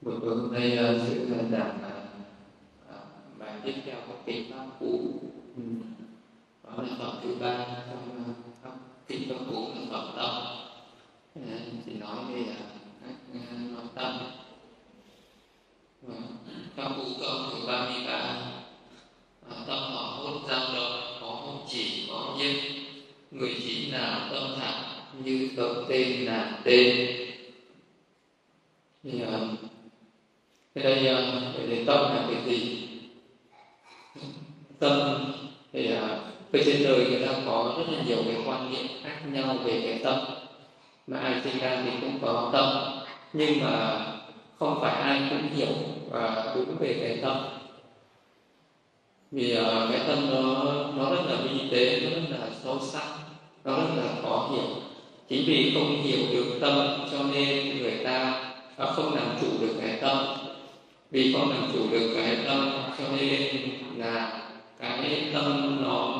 Buổi tối hôm nay uh, sự giảng bài tiếp theo các kinh pháp cũ. Ừ. đó là phẩm thứ ba trong các kinh pháp cũ là phẩm tâm. Chỉ nói về các uh, tâm. Pháp cũ câu thứ ba mươi ba. Tâm họ hốt giao động có không chỉ có nhiên người chỉ nào tâm thẳng như tâm tên là tên. Thì uh, cái đây về đến tâm là cái gì? Tâm thì ờ, về trên đời người ta có rất là nhiều cái quan niệm khác nhau về cái tâm. Mà ai sinh ra thì cũng có tâm. Nhưng mà không phải ai cũng hiểu và đúng về cái tâm. Vì uh, cái tâm nó nó rất là vi tế nó rất là sâu sắc nó rất là khó hiểu. Chính vì không hiểu được tâm cho nên người ta à, không làm chủ được cái tâm vì con làm chủ được cái tâm, cho nên là cái tâm nó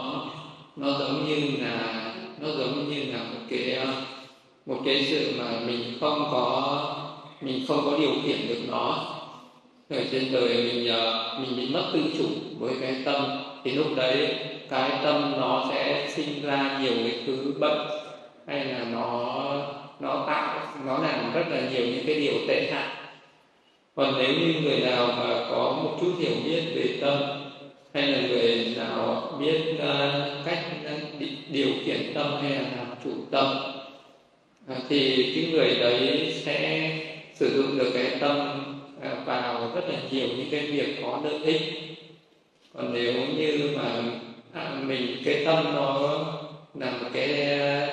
nó giống như là, nó giống như là một cái một cái sự mà mình không có, mình không có điều khiển được nó. Ở trên đời mình ờ, mình bị mất tự chủ với cái tâm, thì lúc đấy cái tâm nó sẽ sinh ra nhiều cái thứ bệnh hay là nó nó tạo, nó làm rất là nhiều những cái điều tệ hại còn nếu như người nào mà có một chút hiểu biết về tâm hay là người nào biết uh, cách à, điều khiển tâm hay là làm chủ tâm uh, thì cái người đấy sẽ sử dụng được cái tâm uh, vào rất là nhiều những cái việc có lợi ích. Còn nếu như mà à, mình cái tâm nó là một cái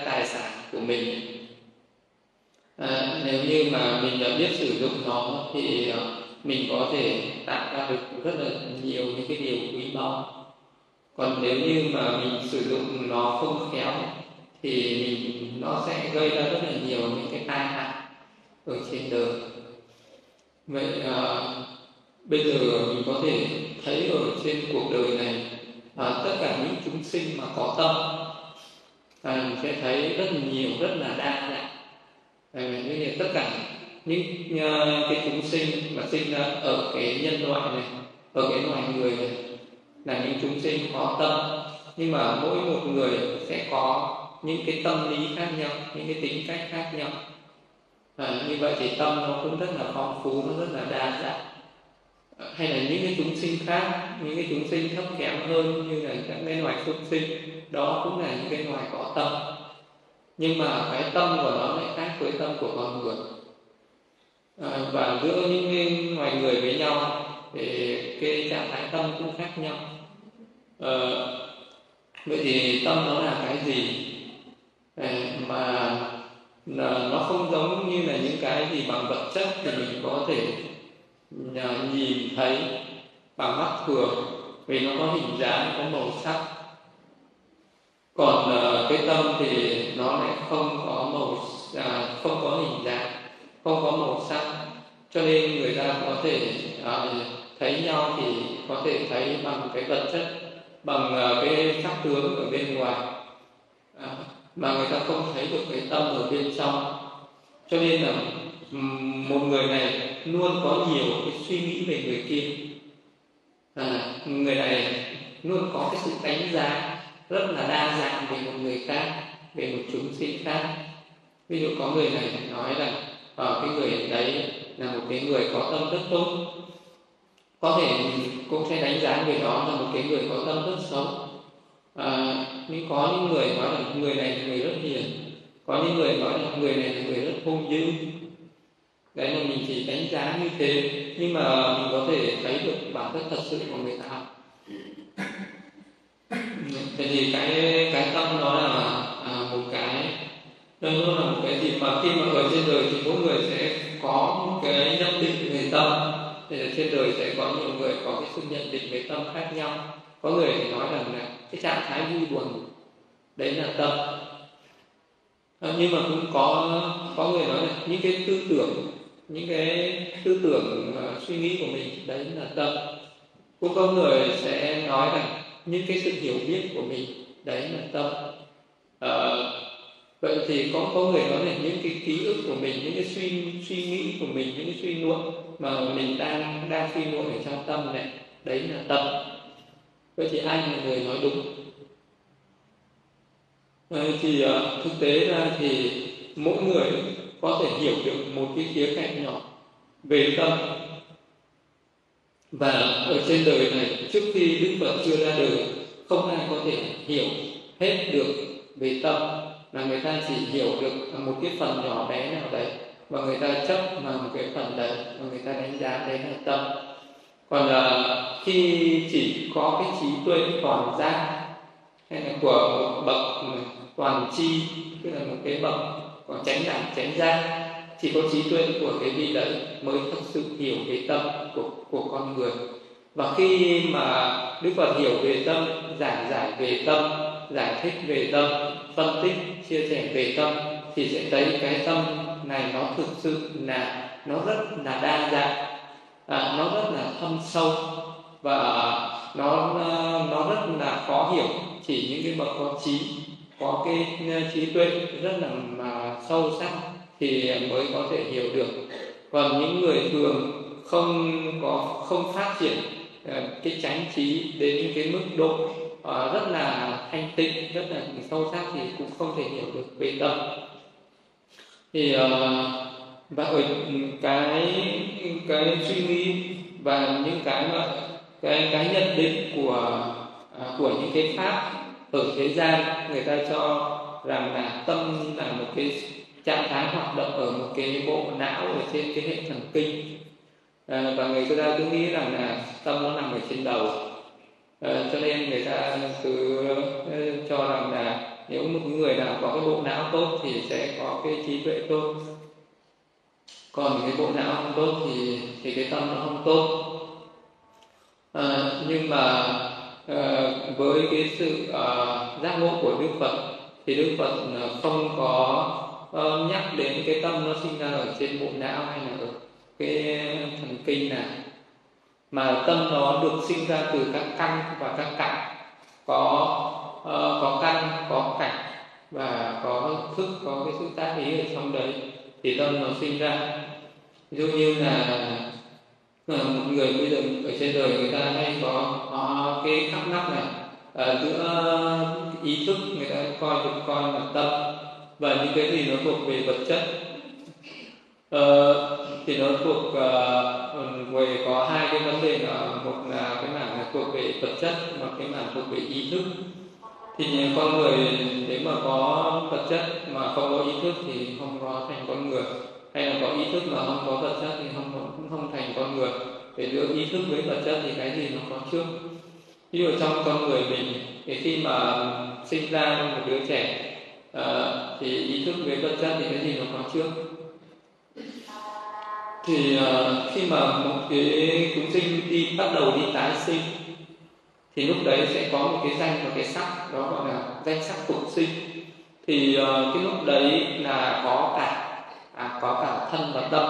tài sản của mình à, nếu như mà mình đã biết sử dụng nó thì ờ, mình có thể tạo ra được rất là nhiều những cái điều quý báu. Còn nếu như mà mình sử dụng nó không khéo thì mình nó sẽ gây ra rất là nhiều những cái tai hại ở trên đời. Vậy à, bây giờ mình có thể thấy ở trên cuộc đời này à, tất cả những chúng sinh mà có tâm à, mình sẽ thấy rất là nhiều rất là đa dạng. Ờ, như là tất cả những uh, cái chúng sinh mà sinh ra ở cái nhân loại này ở cái loài người này là những chúng sinh có tâm. Nhưng mà mỗi một người sẽ có những cái tâm lý khác nhau những cái tính cách khác nhau. À, như vậy thì tâm nó cũng rất là phong phú nó rất là đa dạng. Hay là những cái chúng sinh khác những cái chúng sinh thấp kém hơn như là các cái loài súc sinh đó cũng là những cái loài có tâm. Nhưng mà cái tâm của nó lại khác tâm của con người à, và giữa những loài người với nhau thì cái trạng thái tâm cũng khác nhau. À, vậy thì tâm nó là cái gì? À, mà nó không giống như là những cái gì bằng vật chất thì mình có thể à, nhìn thấy bằng mắt thường vì nó có hình dáng có màu sắc. Còn uh, cái tâm thì nó lại không có màu à, không có hình dạng không có màu sắc cho nên người ta có thể à, thấy nhau thì có thể thấy bằng cái vật chất bằng à, cái sắc tướng ở bên ngoài. À, mà người ta không thấy được cái tâm ở bên trong. Cho nên là một người này luôn có nhiều cái suy nghĩ về người kia. À, người này luôn có cái sự đánh giá rất là đa dạng về một người khác về một chúng sinh khác ví dụ có người này nói rằng ở cái người đấy là một cái người có tâm rất tốt. Có thể cũng sẽ đánh giá người đó là một cái người có tâm rất xấu. À, nhưng có những người nói là người này là người rất hiền có những người nói là người này là người rất hung dữ. Đấy là mình chỉ đánh giá như thế nhưng mà mình có thể thấy được bản chất thật sự của người ta. Thế thì cái cái tâm đó là đó là một cái gì mà khi mà ở trên đời thì mỗi người sẽ có một cái nhận định về tâm. Thì trên đời sẽ có nhiều người có cái sự nhận định về tâm khác nhau. Có người thì nói rằng là cái trạng thái vui buồn đấy là tâm. À, nhưng mà cũng có có người nói là những cái tư tưởng những cái tư tưởng uh, suy nghĩ của mình đấy là tâm. Cũng có người sẽ nói rằng những cái sự hiểu biết của mình đấy là tâm. Uh, vậy thì có có người nói là những cái ký ức của mình những cái suy suy nghĩ của mình những cái suy luận mà mình đang đang suy luận ở trong tâm này đấy là tâm. Vậy thì ai là người nói đúng. Vậy thì uh, thực tế ra thì mỗi người có thể hiểu được một cái khía cạnh nhỏ về tâm. Và ở trên đời này trước khi đức phật chưa ra đời không ai có thể hiểu hết được về tâm là người ta chỉ hiểu được một cái phần nhỏ bé nào đấy và người ta chấp vào một cái phần đấy và người ta đánh giá đấy là tâm. Còn là khi chỉ có cái trí tuệ toàn giác hay là của một bậc ừ, toàn chi, tức là một cái bậc còn tránh đẳng tránh giác, chỉ có trí tuệ của cái vị đấy mới thực sự hiểu cái tâm của của con người. Và khi mà đức phật hiểu về tâm, giảng giải về tâm giải thích về tâm phân tích chia sẻ về tâm thì sẽ thấy cái tâm này nó thực sự là nó rất là đa dạng. À, nó rất là thâm sâu và nó nó rất là khó hiểu. Chỉ những cái bậc có trí có cái ờ, trí tuệ rất là mà sâu sắc thì mới có thể hiểu được. Còn những người thường không có không phát triển ờ, cái chánh trí đến cái mức độ Ờ, rất là thanh tịnh rất là sâu sắc thì cũng không thể hiểu được về tâm. Thì ờ, và ở cái cái suy nghĩ và những cái mà cái cái nhận định của à, của những cái pháp ở thế gian người ta cho rằng là tâm là một cái trạng thái hoạt động ở một cái bộ não ở trên cái hệ thần kinh. À, và người ta cứ nghĩ rằng là tâm nó nằm ở trên đầu à, cho nên người ta cứ ờ, cho rằng là nếu một người nào có cái bộ não tốt thì sẽ có cái trí tuệ tốt. Còn cái bộ não không tốt thì thì cái tâm nó không tốt. À, nhưng mà à, với cái sự à, giác ngộ của đức phật thì đức phật không có à, nhắc đến cái tâm nó sinh ra ở trên bộ não hay là ở cái thần kinh nào mà tâm nó được sinh ra từ các căn và các cảnh có uh, có căn có cảnh và có thức có cái sự tác ý ở trong đấy thì tâm nó sinh ra. Ví dụ như là ờ, một người bây giờ ở trên đời người ta hay có, họ cái khắc nắp này ở giữa ý thức người ta coi được coi là tâm và những cái gì nó thuộc về vật chất. Uh, thì nó thuộc uh, về có hai cái vấn đề là một là cái mảng là thuộc về vật chất và cái mảng thuộc về ý thức. Thì con người nếu mà có vật chất mà không có ý thức thì không có thành con người. Hay là có ý thức mà không có vật chất thì không cũng không thành con người. Để giữa ý thức với vật chất thì cái gì nó có trước? Ví dụ trong con người mình thì khi mà sinh ra một đứa trẻ uh, thì ý thức với vật chất thì cái gì nó có trước? Thì uh, khi mà một cái chúng sinh đi bắt đầu đi tái sinh thì lúc đấy sẽ có một cái danh và cái sắc đó gọi là danh sắc tục sinh. Thì uh, cái lúc đấy là có cả à, có cả thân và tâm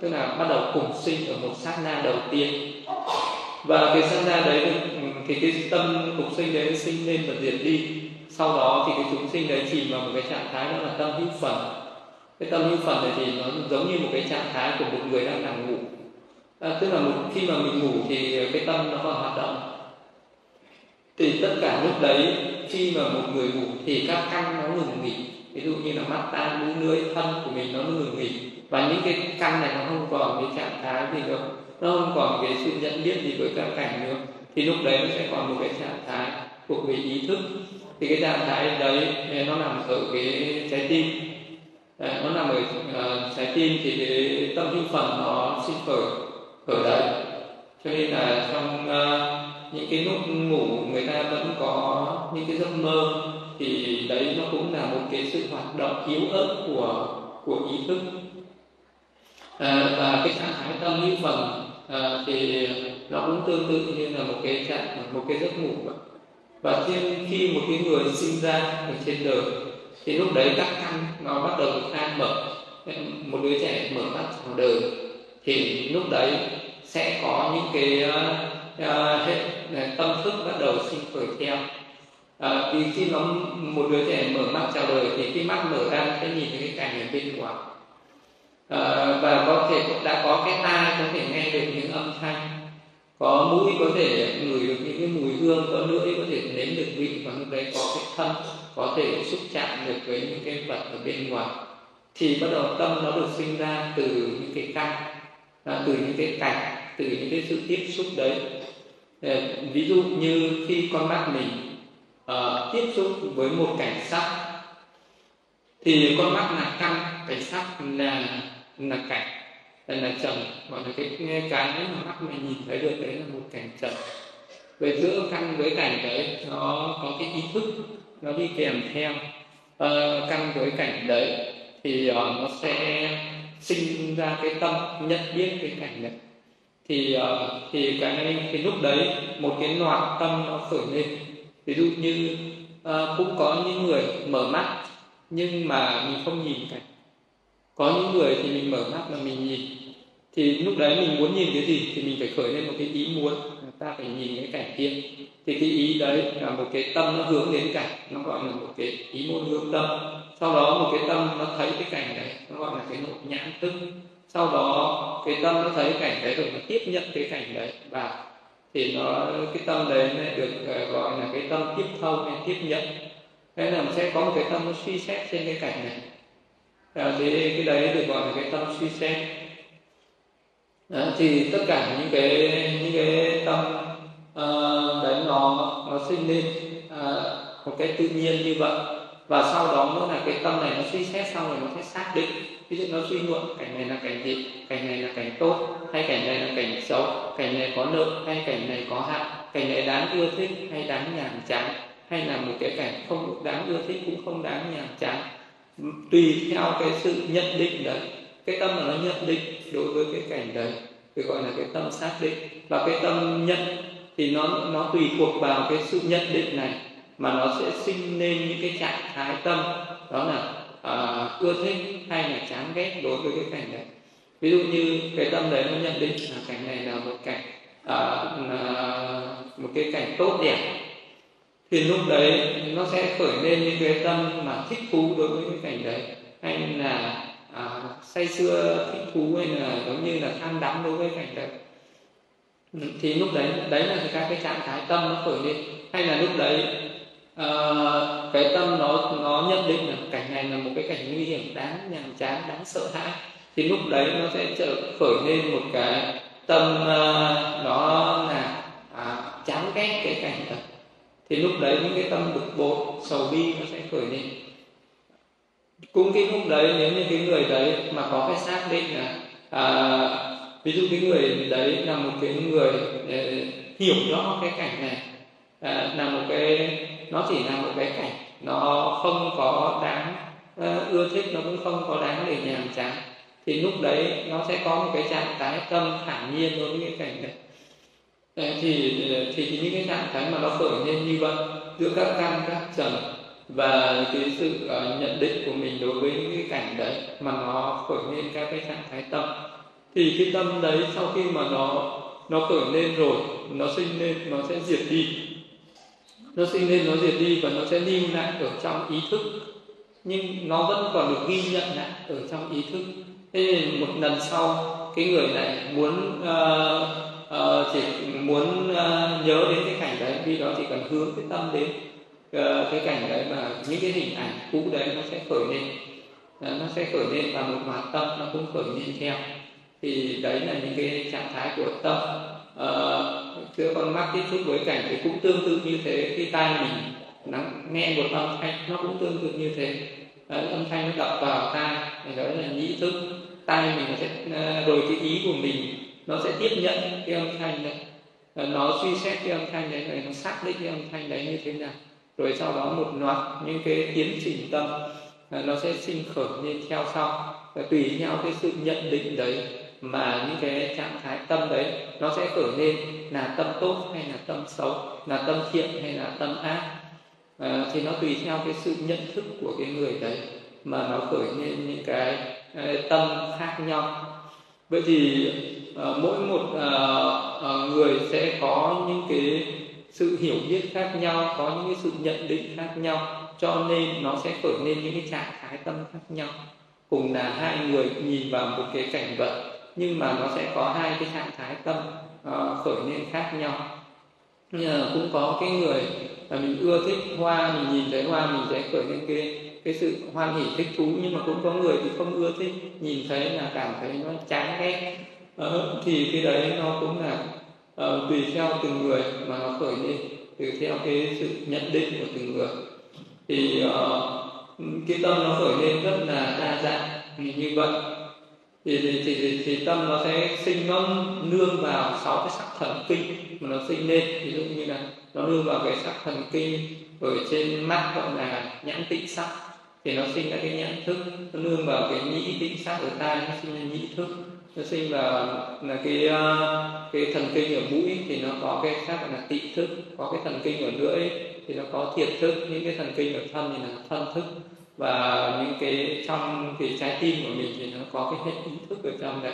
tức là bắt đầu cùng sinh ở một sát na đầu tiên. Và cái sát na đấy thì ừ, cái tâm tục sinh đấy sinh lên và diệt đi. Sau đó thì cái chúng sinh đấy chìm vào một cái trạng thái đó là tâm hữu phần cái tâm hữu phần này thì nó giống như một cái trạng thái của một người đang nằm ngủ. À, tức là một khi mà mình ngủ thì cái tâm nó còn hoạt động. Thì tất cả lúc đấy khi mà một người ngủ thì các căn nó ngừng nghỉ. Ví dụ như là mắt tai mũi lưỡi thân của mình nó ngừng nghỉ. Và những cái căn này nó không còn cái trạng thái gì đâu nó không còn cái sự nhận biết gì với các cảnh nữa. Thì lúc đấy nó sẽ còn một cái trạng thái thuộc về ý thức. Thì cái trạng thái đấy nó nằm ở cái trái tim. Ờ, nó nằm ở uh, trái tim thì cái tâm hữu phần nó sinh khởi khởi đấy cho nên là trong uh, những cái lúc ngủ người ta vẫn có những cái giấc mơ thì đấy nó cũng là một cái sự hoạt động yếu ớt của của ý thức. À, và cái trạng thái tâm hữu phần à, thì nó cũng tương tự như là một cái trạng một cái giấc ngủ. Và thêm khi một cái người sinh ra ở trên đời thì lúc đấy các căn nó bắt đầu khai mở. Một đứa trẻ mở mắt chào đời thì lúc đấy sẽ có những cái uh, hệ ờ, tâm thức bắt đầu sinh khởi theo. À, vì khi nó một đứa trẻ mở mắt chào đời thì khi mắt mở ra sẽ nhìn thấy cái cảnh ở bên ngoài. À, và có thể đã có cái tai có thể nghe được những âm thanh có mũi có thể ngửi được những cái mùi hương có lưỡi có thể nếm được vị và lúc đấy có cái thân có thể xúc chạm được với những cái vật ở bên ngoài. Thì bắt đầu tâm nó được sinh ra từ những cái căn à, từ những cái cảnh từ những cái sự tiếp xúc đấy. Ờ, ví dụ như khi con mắt mình uh, tiếp xúc với một cảnh sắc thì con mắt là căn cảnh sắc là là cảnh là trầm. Gọi là cái cái mà mắt mình nhìn thấy được đấy là một cảnh trầm. Về giữa căn với cảnh đấy nó có cái ý thức nó đi kèm theo. Uh, căn với cảnh đấy thì uh, nó sẽ sinh ra cái tâm nhận biết cái cảnh đấy. Thì uh, thì cái cái lúc đấy một cái loạt tâm nó khởi lên. Ví dụ như uh, cũng có những người mở mắt nhưng mà mình không nhìn cảnh. Có những người thì mình mở mắt mà mình nhìn thì lúc đấy mình muốn nhìn cái gì thì mình phải khởi lên một cái ý muốn. Ta phải nhìn cái cảnh kia. Thì cái ý đấy là một cái tâm nó hướng đến cảnh. Nó gọi là một cái ý muốn hướng tâm. Sau đó một cái tâm nó thấy cái cảnh đấy. Nó gọi là cái nội nhãn thức. Sau đó cái tâm nó thấy cảnh đấy rồi nó tiếp nhận cái cảnh đấy. Và thì nó cái tâm đấy nó được ờ, gọi là cái tâm tiếp thâu hay tiếp nhận. Thế là sẽ có một cái tâm nó suy xét trên cái cảnh này. À, thì cái đấy được gọi là cái tâm suy xét đấy, thì tất cả những cái những cái tâm ờ, uh, đấy nó nó sinh lên uh, một cái tự nhiên như vậy. Và sau đó nữa là cái tâm này nó suy xét xong rồi nó sẽ xác định. Ví dụ nó suy luận cảnh này là cảnh gì cảnh này là cảnh tốt hay cảnh này là cảnh xấu cảnh này có nợ hay cảnh này có hạn cảnh này đáng ưa thích hay đáng nhàm chán hay là một cái cảnh không đáng ưa thích cũng không đáng nhàm chán. Tùy theo cái sự nhận định đấy cái tâm mà nó nhận định đối với cái cảnh đấy thì gọi là cái tâm xác định. Và cái tâm nhận thì nó nó tùy thuộc vào cái sự nhận định này mà nó sẽ sinh nên những cái trạng thái tâm đó là à, ưa thích hay là chán ghét đối với cái cảnh đấy. Ví dụ như cái tâm đấy nó nhận định là cảnh này là một cảnh à, à, một cái cảnh tốt đẹp thì lúc đấy nó sẽ khởi lên những cái tâm mà thích thú đối với cái cảnh đấy hay là à, say sưa thích thú hay là giống như là tham đắm đối với cảnh đấy ừ, thì lúc đấy đấy là các cái trạng thái tâm nó khởi lên. Hay là lúc đấy à, cái tâm nó nó nhận định là cảnh này là một cái cảnh nguy hiểm đáng nhàm chán đáng sợ hãi. Thì lúc đấy nó sẽ trở khởi lên một cái tâm uh, nó là à, chán ghét cái cảnh đó thì lúc đấy những cái tâm bực bội sầu bi nó sẽ khởi lên cũng cái lúc đấy nếu như cái người đấy mà có cái xác định là à, ví dụ cái người đấy là một cái người để hiểu rõ cái cảnh này à, là một cái nó chỉ là một cái cảnh nó không có đáng uh, ưa thích nó cũng không có đáng để nhàm chán thì lúc đấy nó sẽ có một cái trạng thái tâm thản nhiên đối với cái cảnh này ờ, thì thì những cái trạng thái mà nó khởi lên như vậy giữa các căn các trần và cái sự uh, nhận định của mình đối với những cái cảnh đấy mà nó khởi lên các cái trạng thái tâm thì cái tâm đấy sau khi mà nó nó khởi lên rồi nó sinh lên nó sẽ diệt đi. Nó sinh lên nó diệt đi và nó sẽ lưu lại ở trong ý thức. Nhưng nó vẫn còn được ghi nhận lại ở trong ý thức. Thế nên một lần sau cái người này muốn uh, uh, chỉ muốn uh, nhớ đến cái cảnh đấy khi đó chỉ cần hướng cái tâm đến. Ờ, cái cảnh đấy và những cái hình ảnh cũ đấy nó sẽ khởi lên. Ờ, nó sẽ khởi lên và một mặt tâm nó cũng khởi lên theo. Thì đấy là những cái trạng thái của tâm. Ờ, uh, giữa con mắt tiếp xúc với cảnh thì cũng tương tự như thế. Khi tai mình nó nghe một âm thanh nó cũng tương tự như thế. Đấy, âm thanh nó đập vào tai thì đó là nhĩ thức. Tai mình sẽ rồi cái ý của mình nó sẽ tiếp nhận cái âm thanh đấy. Nó suy xét cái âm thanh đấy rồi nó xác định cái âm thanh đấy như thế nào rồi sau đó một loạt những cái tiến trình tâm à, nó sẽ sinh khởi lên theo sau. Và tùy theo cái sự nhận định đấy mà những cái trạng thái tâm đấy nó sẽ khởi lên. Là tâm tốt hay là tâm xấu là tâm thiện hay là tâm ác. À, thì nó tùy theo cái sự nhận thức của cái người đấy mà nó khởi lên những cái à, tâm khác nhau. Vậy thì à, mỗi một à, à, người sẽ có những cái sự hiểu biết khác nhau có những cái sự nhận định khác nhau cho nên nó sẽ khởi lên những cái trạng thái tâm khác nhau. Cùng là hai người nhìn vào một cái cảnh vật nhưng mà nó sẽ có hai cái trạng thái tâm uh, khởi lên khác nhau. Nhưng cũng có cái người là mình ưa thích hoa mình nhìn thấy hoa mình sẽ khởi lên cái cái sự hoan hỉ thích thú nhưng mà cũng có người thì không ưa thích nhìn thấy là cảm thấy nó chán ghét. Uh, thì cái đấy nó cũng là uh, tùy theo từng người mà nó khởi lên tùy theo cái sự nhận định của từng người. Thì uh, cái tâm nó khởi lên rất là đa dạng như vậy. Thì, thì, thì, thì, thì tâm nó sẽ sinh nó nương vào sáu cái sắc thần kinh mà nó sinh lên. Ví dụ như là nó nương vào cái sắc thần kinh ở trên mắt gọi là nhãn tịnh sắc thì nó sinh ra cái nhãn thức nó nương vào cái nhĩ tịnh sắc ở tai nó sinh ra nhĩ thức nó sinh vào là cái à, cái thần kinh ở mũi thì nó có cái khác gọi là tị thức, có cái thần kinh ở lưỡi thì nó có thiệt thức, những cái thần kinh ở thân thì là thân thức. Và những cái trong cái trái tim của mình thì nó có cái hệ ý thức ở trong đấy.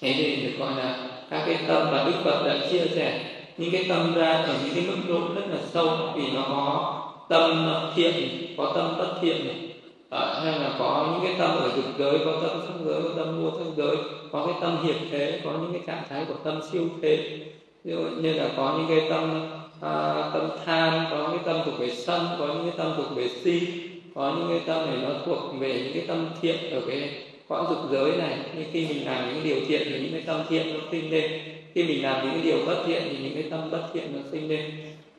Thế thì được gọi là các cái tâm và đức phật đã chia sẻ, những cái tâm ra ở những cái mức độ rất là sâu vì nó có tâm thiện, có tâm bất thiện này à, hay là có những cái tâm ở dục giới có tâm sắc giới có tâm vô sắc giới có cái tâm hiệp thế có những cái trạng thái của tâm siêu thế ví dụ như là có những cái tâm à, tâm tham có những cái tâm thuộc về sân có những cái tâm thuộc về si có những cái tâm này nó thuộc về những cái tâm thiện ở cái cõi dục giới này như khi mình làm những điều thiện thì những cái tâm thiện nó sinh lên khi mình làm những cái điều bất thiện thì những cái tâm bất thiện nó sinh lên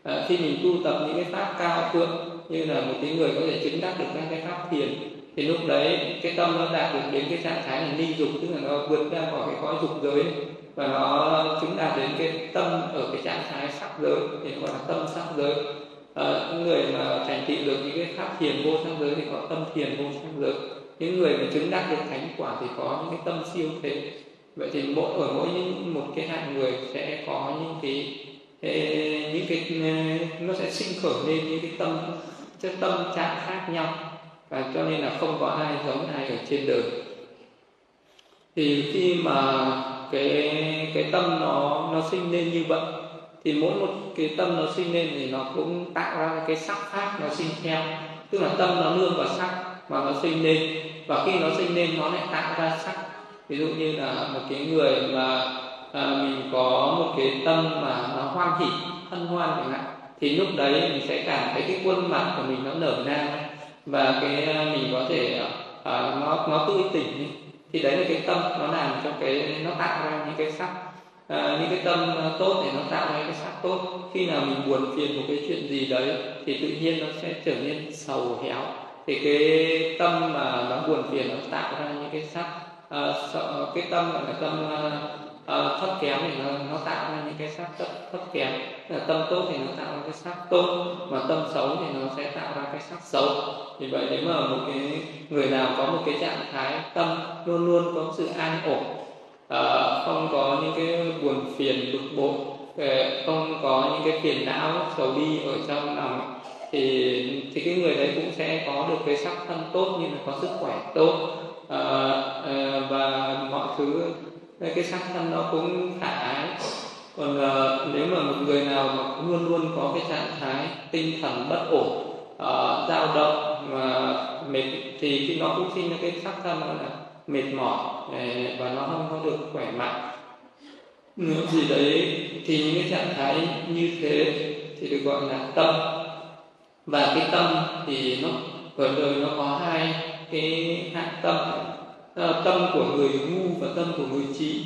à, khi mình tu tập những cái pháp cao thượng như là một cái người có thể chứng đắc được các cái pháp thiền thì lúc đấy cái tâm nó đạt được đến cái trạng thái là ni dục tức là nó vượt ra khỏi cái cõi dục giới và nó chứng đạt đến cái tâm ở cái trạng thái sắc giới thì nó gọi là tâm sắc giới. À, những người mà thành tựu được những cái pháp thiền vô sắc giới thì có tâm thiền vô sắc giới. Những người mà chứng đắc được thánh quả thì có những cái tâm siêu thế. Vậy thì mỗi ở mỗi những một cái hạng người sẽ có những cái những cái nó sẽ sinh khởi lên những cái tâm chất tâm trạng khác nhau. Và cho nên là không có ai giống ai ở trên đời. Thì khi mà cái cái tâm nó nó sinh lên như vậy thì mỗi một cái tâm nó sinh lên thì nó cũng tạo ra cái sắc khác nó sinh theo. Tức là tâm nó nương vào sắc mà nó sinh lên. Và khi nó sinh lên nó lại tạo ra sắc. Ví dụ như là một cái người mà à, mình có một cái tâm mà nó hoan hỉ hân hoan chẳng hạn thì lúc đấy mình sẽ cảm thấy cái khuôn mặt của mình nó nở nang và cái à, mình có thể à, nó nó tươi tỉnh thì đấy là cái tâm nó làm cho cái nó tạo ra những cái sắc à, những cái tâm à, tốt thì nó tạo ra cái sắc tốt. Khi nào mình buồn phiền một cái chuyện gì đấy thì tự nhiên nó sẽ trở nên sầu héo. Thì cái tâm mà nó buồn phiền nó tạo ra những cái sắc à, sợ, cái tâm gọi là tâm à, uh, thấp kém thì nó, nó tạo ra những cái sắc thấp, thấp kém. Là tâm tốt thì nó tạo ra cái sắc tốt mà tâm xấu thì nó sẽ tạo ra cái sắc xấu. Vì vậy nếu mà một cái người nào có một cái trạng thái tâm luôn luôn có sự an ổn uh, không có những cái buồn phiền bực bội ờ, không có những cái phiền não sầu đi ở trong lòng thì thì cái người đấy cũng sẽ có được cái sắc thân tốt như là có sức khỏe tốt à, à, và mọi thứ cái sắc thân nó cũng khả ái. Còn à, nếu mà một người nào mà luôn luôn có cái trạng thái tinh thần bất ổn uh, dao động mà mệt thì khi nó cũng sinh ra cái sắc thân đó là mệt mỏi ờ, và nó không có được khỏe mạnh. Nếu gì đấy thì những cái trạng thái như thế thì được gọi là tâm. Và cái tâm thì nó ở đời nó có hai cái hạng tâm. Ờ, tâm của người ngu và tâm của người trí.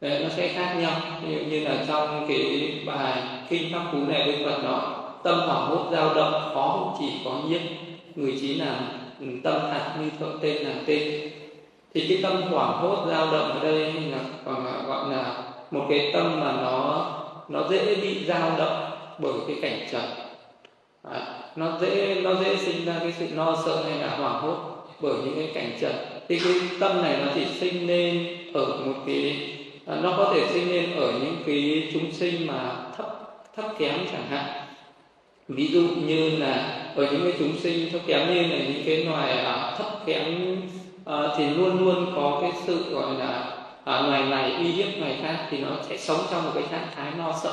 Đấy, nó sẽ khác nhau. Như, như là trong cái bài kinh pháp cú này đức phật đó tâm hoảng hốt dao động khó chỉ có nhiếp. Người trí là ừ, tâm hạt như thợ tên là tên. Thì cái tâm hoảng hốt dao động ở đây là còn gọi là một cái tâm mà nó nó dễ bị dao động bởi cái cảnh trần. À, nó dễ nó dễ sinh ra cái sự lo sợ hay là hoảng hốt bởi những cái cảnh trần thì cái tâm này nó chỉ sinh lên ở một cái à, nó có thể sinh lên ở những cái chúng sinh mà thấp thấp kém chẳng hạn. Ví dụ như là ở những cái chúng sinh thấp kém như là những cái loài à, thấp kém à, thì luôn luôn có cái sự gọi là à, loài này uy hiếp loài khác thì nó sẽ sống trong một cái trạng thái lo sợ.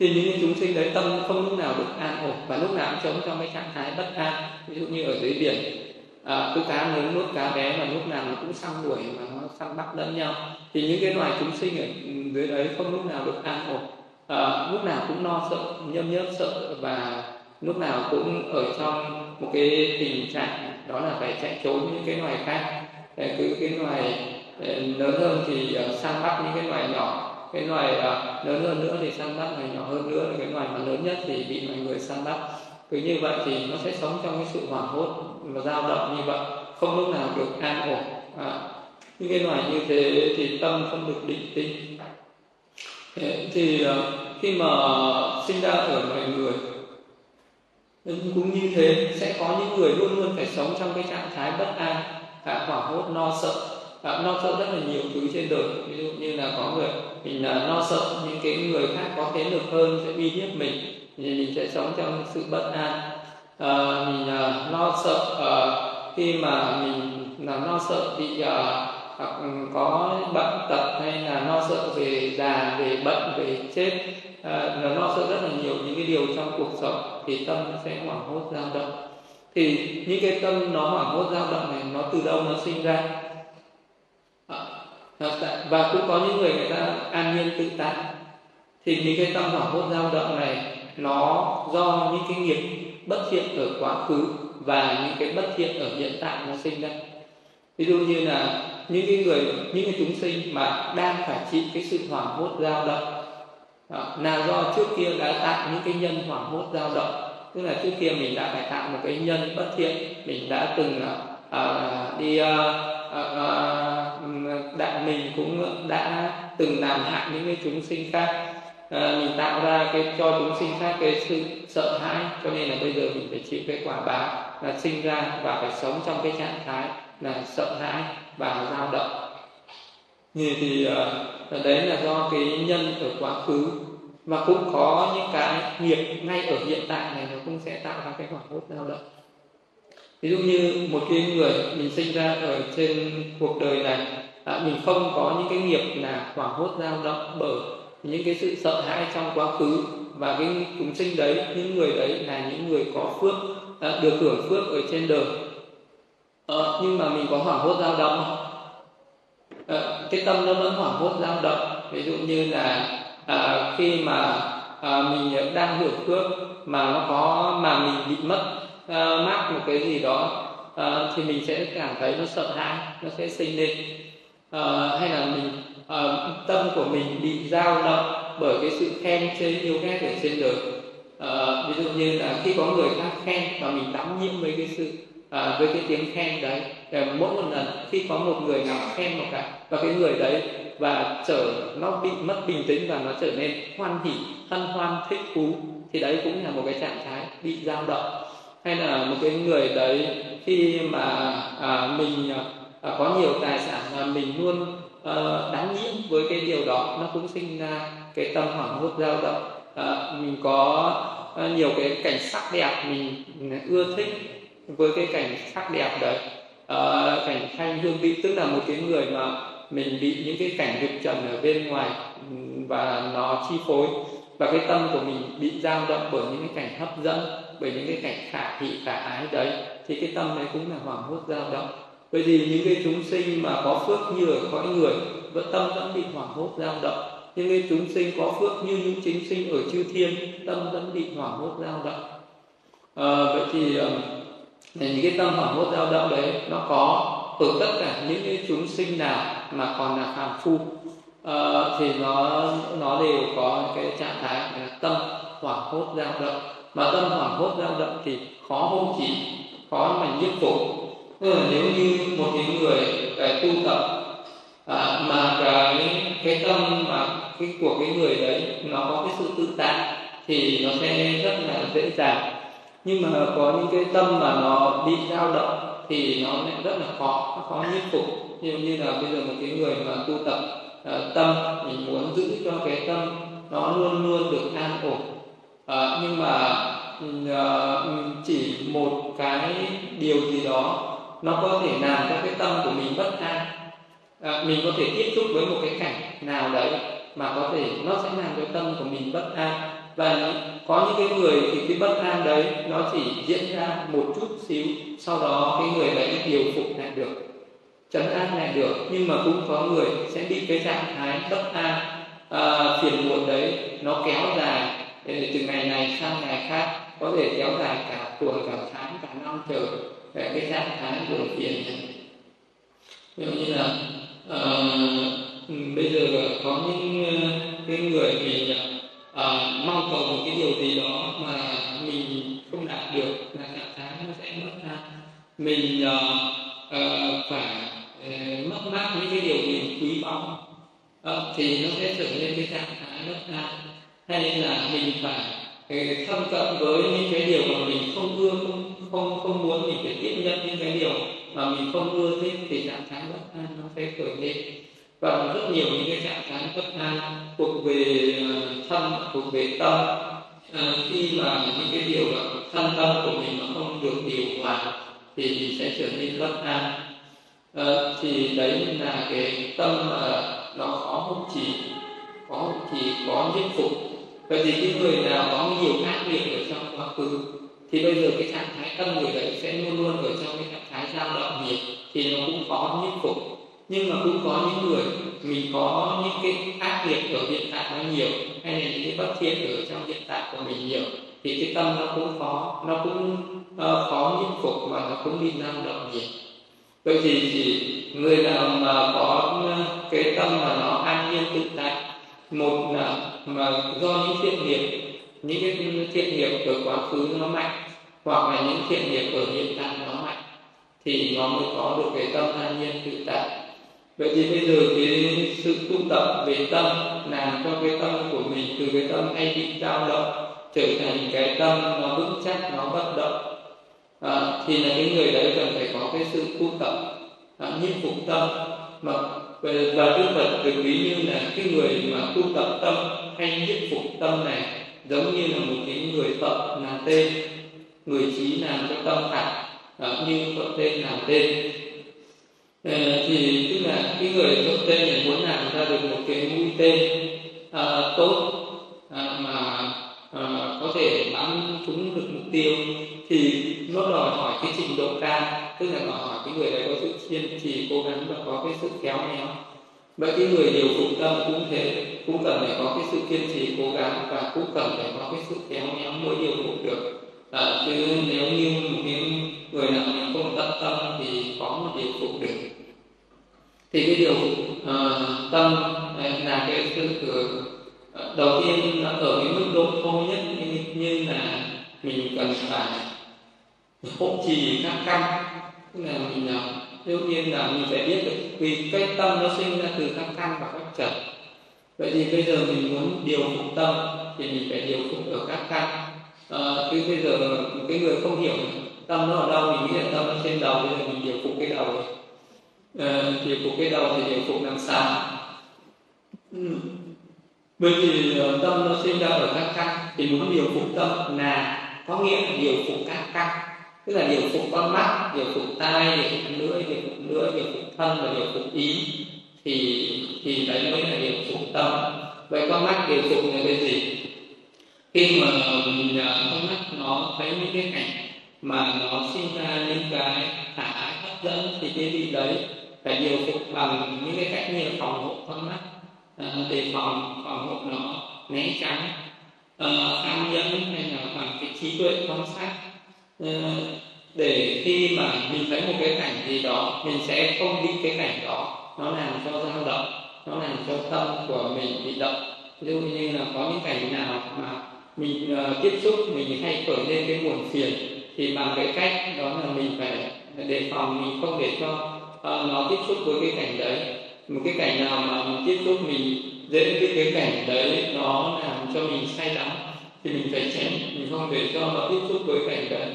Thì những cái chúng sinh đấy tâm không lúc nào được an ổn và lúc nào cũng sống trong cái trạng thái bất an. Ví dụ như ở dưới biển à, cứ cá lớn nuốt cá bé và lúc nào nó cũng săn đuổi mà nó săn bắt lẫn nhau. Thì những cái loài chúng sinh ở dưới đấy không lúc nào được an ổn. À, lúc nào cũng no sợ nhâm nhớp sợ và lúc nào cũng ở trong một cái tình trạng đó là phải chạy trốn những cái loài khác. Để cứ cái loài ờ, lớn hơn thì săn bắt những cái loài nhỏ. Cái loài lớn hơn nữa thì săn bắt loài nhỏ hơn nữa. Cái loài mà lớn nhất thì bị mọi người săn bắt. Cứ như vậy thì nó sẽ sống trong cái sự hoảng hốt mà dao động như vậy không lúc nào được an ổn. À, những cái loài như thế thì tâm không được định tinh thì à, khi mà sinh ra ở loài người cũng như thế sẽ có những người luôn luôn phải sống trong cái trạng thái bất an à, hoảng hốt no sợ. À, no sợ rất là nhiều thứ trên đời. Ví dụ như là có người mình là no sợ những cái người khác có thế lực hơn sẽ uy hiếp mình thì mình sẽ sống trong sự bất an à, mình à, lo sợ à, khi mà mình là lo sợ bị à, hoặc có bệnh tật hay là lo sợ về già về bệnh về chết à, là lo sợ rất là nhiều những cái điều trong cuộc sống thì tâm nó sẽ hoảng hốt dao động. Thì những cái tâm nó hoảng hốt dao động này nó từ đâu nó sinh ra? À, và cũng có những người người ta an nhiên tự tại. Thì những cái tâm hoảng hốt dao động này nó do những cái nghiệp bất thiện ở quá khứ và những cái bất thiện ở hiện tại nó sinh ra. Ví dụ như là những cái người những cái chúng sinh mà đang phải chịu cái sự hoảng hốt dao động. Đó, là do trước kia đã tạo những cái nhân hoảng hốt dao động. Tức là trước kia mình đã phải tạo một cái nhân bất thiện. Mình đã từng uh, đi uh, uh, đã mình cũng đã từng làm hại những cái chúng sinh khác à, mình tạo ra cái cho chúng sinh khác cái sự sợ hãi cho nên là bây giờ mình phải chịu cái quả báo là sinh ra và phải sống trong cái trạng thái là sợ hãi và dao động. Như thì uh, đấy là do cái nhân ở quá khứ. Và cũng có những cái nghiệp ngay ở hiện tại này nó cũng sẽ tạo ra cái hoảng hốt dao động. Ví dụ như một cái người mình sinh ra ở trên cuộc đời này à, mình không có những cái nghiệp là hoảng hốt dao động bởi những cái sự sợ hãi trong quá khứ và cái chúng sinh đấy những người đấy là những người có phước à, được hưởng phước ở trên đời. À, nhưng mà mình có hoảng hốt dao động không? À, cái tâm nó vẫn hoảng hốt dao động. Ví dụ như là à, khi mà à, mình đang hưởng phước mà nó có mà mình bị mất à, mắc một cái gì đó à, thì mình sẽ cảm thấy nó sợ hãi nó sẽ sinh lên. À, hay là mình uh, tâm của mình bị dao động bởi cái sự khen chê yêu ghét ở trên đời. Uh, ví dụ như là khi có người khác khen và mình đắm nhiễm với cái sự uh, với cái tiếng khen đấy mỗi một lần khi có một người nào khen một cái và cái người đấy và trở nó bị mất bình tĩnh và nó trở nên hoan hỉ hân hoan thích thú thì đấy cũng là một cái trạng thái bị dao động. Hay là một cái người đấy khi mà à, mình à, có nhiều tài sản mà mình luôn Ờ, đáng nhiễm với cái điều đó nó cũng sinh ra cái tâm hoảng hốt dao động. À, mình có ờ, nhiều cái cảnh sắc đẹp mình ừ, ưa thích với cái cảnh sắc đẹp đấy. À, cảnh thanh hương vị tức là một cái người mà mình bị những cái cảnh dục trần ở bên ngoài ừ, và nó chi phối. Và cái tâm của mình bị dao động bởi những cái cảnh hấp dẫn bởi những cái cảnh khả thị khả ái đấy thì cái tâm này cũng là hoảng hốt dao động bởi vì những cái chúng sinh mà có phước như ở cõi người vẫn tâm vẫn bị hoảng hốt dao động. Nhưng cái chúng sinh có phước như những chính sinh ở chư thiên tâm vẫn bị hoảng hốt dao động. À, vậy thì ờ, những cái tâm hoảng hốt dao động đấy nó có ở tất cả những cái chúng sinh nào mà còn là phàm phu à, thì nó nó đều có cái trạng thái là tâm hoảng hốt dao động. Mà tâm hoảng hốt dao động thì khó hôn chỉ khó mà nhiếp phục ừ, nếu như một cái người cái tu tập à, mà cái cái tâm mà cái của cái người đấy nó có cái sự tự tại thì nó sẽ rất là dễ dàng. Nhưng mà có những cái tâm mà nó bị dao động thì nó lại rất là khó nó khó nhiếp phục. Như như là bây giờ một cái người mà tu tập à, tâm mình muốn giữ cho cái tâm nó luôn luôn được an ổn. À, nhưng mà ừ, à, chỉ một cái điều gì đó nó có thể làm cho cái tâm của mình bất an. À, mình có thể tiếp xúc với một cái cảnh nào đấy mà có thể nó sẽ làm cho tâm của mình bất an. Và có những cái người thì cái bất an đấy nó chỉ diễn ra một chút xíu sau đó cái người đấy điều phục lại được trấn an lại được. Nhưng mà cũng có người sẽ bị cái trạng thái bất an à, phiền muộn đấy nó kéo dài từ ngày này sang ngày khác có thể kéo dài cả tuần cả tháng cả năm trời về cái trạng thái của phiền ví dụ như là uh, bây giờ có những ờ, cái người mình uh, ờ, mong cầu một cái điều gì đó mà mình không đạt được là trạng thái nó sẽ mất ra. Mình uh, uh, phải uh, mất mát những cái điều mình quý báu. Uh, thì nó sẽ trở nên cái trạng thái mất ra. Hay là mình phải thân cận với những cái điều mà mình không ưa không không không muốn mình phải tiếp nhận những cái điều mà mình không ưa thích thì trạng thái bất an nó sẽ khởi lên. Và rất nhiều những cái trạng thái bất an thuộc về ờ, thân thuộc về tâm. À, khi mà những cái điều thân tâm của mình nó không được điều hòa thì mình sẽ trở nên bất an. À, thì đấy là cái tâm mà nó khó không trì khó hút trì có nhất phục. Vậy thì cái người nào có nhiều ác nghiệp ở trong quá khứ thì bây giờ cái trạng thái tâm người đấy sẽ luôn luôn ở trong cái trạng thái dao động nhiệt thì nó cũng có những phục. Nhưng mà cũng có những người mình có những cái ác nghiệp ở hiện tại nó nhiều hay là những cái bất thiện ở trong hiện tại của mình nhiều thì cái tâm nó cũng khó nó cũng uh, khó những phục và nó cũng bị năng động nhiệt. Vậy thì chỉ người nào mà có ờ, cái tâm mà nó an nhiên tự tại một là mà do những thiện nghiệp những cái thiện nghiệp ở quá khứ nó mạnh hoặc là những thiện nghiệp ở hiện tại nó mạnh thì nó mới có được cái tâm an nhiên tự tại. Vậy thì bây giờ cái sự tu tập về tâm làm cho cái tâm của mình từ cái tâm hay bị dao động trở thành cái tâm nó vững chắc nó bất động. À, thì là cái người đấy cần phải có cái sự tu tập à, nhiếp phục tâm. Mà và đức phật được ví như là cái người mà tu tập tâm hay nhiếp phục tâm này giống như là một cái người tập là tên người trí làm cho tâm hạt à, như thợ tên làm tên. À, thì tức là cái người thợ tên này muốn làm ra được một cái mũi tên à, tốt à, mà à, có thể bắn trúng được mục tiêu thì nó đòi hỏi cái trình độ cao tức là đòi hỏi cái người đấy có sự kiên trì cố gắng và có cái sự khéo léo. Vậy cái người điều phục tâm cũng thế cũng cần phải có cái sự kiên trì cố gắng và cũng cần phải có cái sự khéo léo mới điều phục được. Ờ, à, chứ nếu như một người nào mình không tận tâm thì có một điều phục được thì cái điều uh, tâm ờ, là cái tư tưởng đầu tiên là ở cái mức độ thô nhất như, như là mình cần phải hỗ trì các căn tức là mình đầu tiên là mình phải biết được vì cái tâm nó sinh ra từ các căn và các trần vậy thì bây giờ mình muốn điều phục tâm thì mình phải điều phục ở các căn à, bây giờ cái người không hiểu tâm nó ở đâu mình nghĩ là tâm nó trên đầu bây giờ mình điều phục cái đầu này à, điều phục cái đầu thì điều phục làm sao ừ. bởi vì tâm nó sinh ra ở các căn thì muốn điều phục tâm là có nghĩa là điều phục các căn tức là điều phục con mắt điều phục tai điều phục lưỡi điều phục lưỡi điều phục thân và điều phục ý thì thì đấy mới là điều phục tâm vậy con mắt điều phục là cái gì khi mà con mắt à, nó, thấy những cái cảnh mà nó sinh ra những cái thả hấp dẫn thì cái gì đấy phải điều phục bằng những cái cách như phòng hộ con mắt à, để đề phòng phòng hộ nó né tránh à, tham nhẫn hay là bằng cái trí tuệ quan sát. Ờ, để khi mà mình thấy một cái cảnh gì đó, mình sẽ không bị cái cảnh đó, nó làm cho dao động, nó làm cho tâm của mình bị động. Ví dụ như là có những cảnh nào mà mình uh, tiếp xúc mình hay khởi lên cái nguồn phiền thì bằng cái cách đó là mình phải đề phòng mình không để cho uh, nó tiếp xúc với cái cảnh đấy. Một cái cảnh nào mà mình tiếp xúc mình dễ cái cái cảnh đấy nó làm cho mình say đắm thì mình phải tránh mình không để cho nó tiếp xúc với cảnh đấy.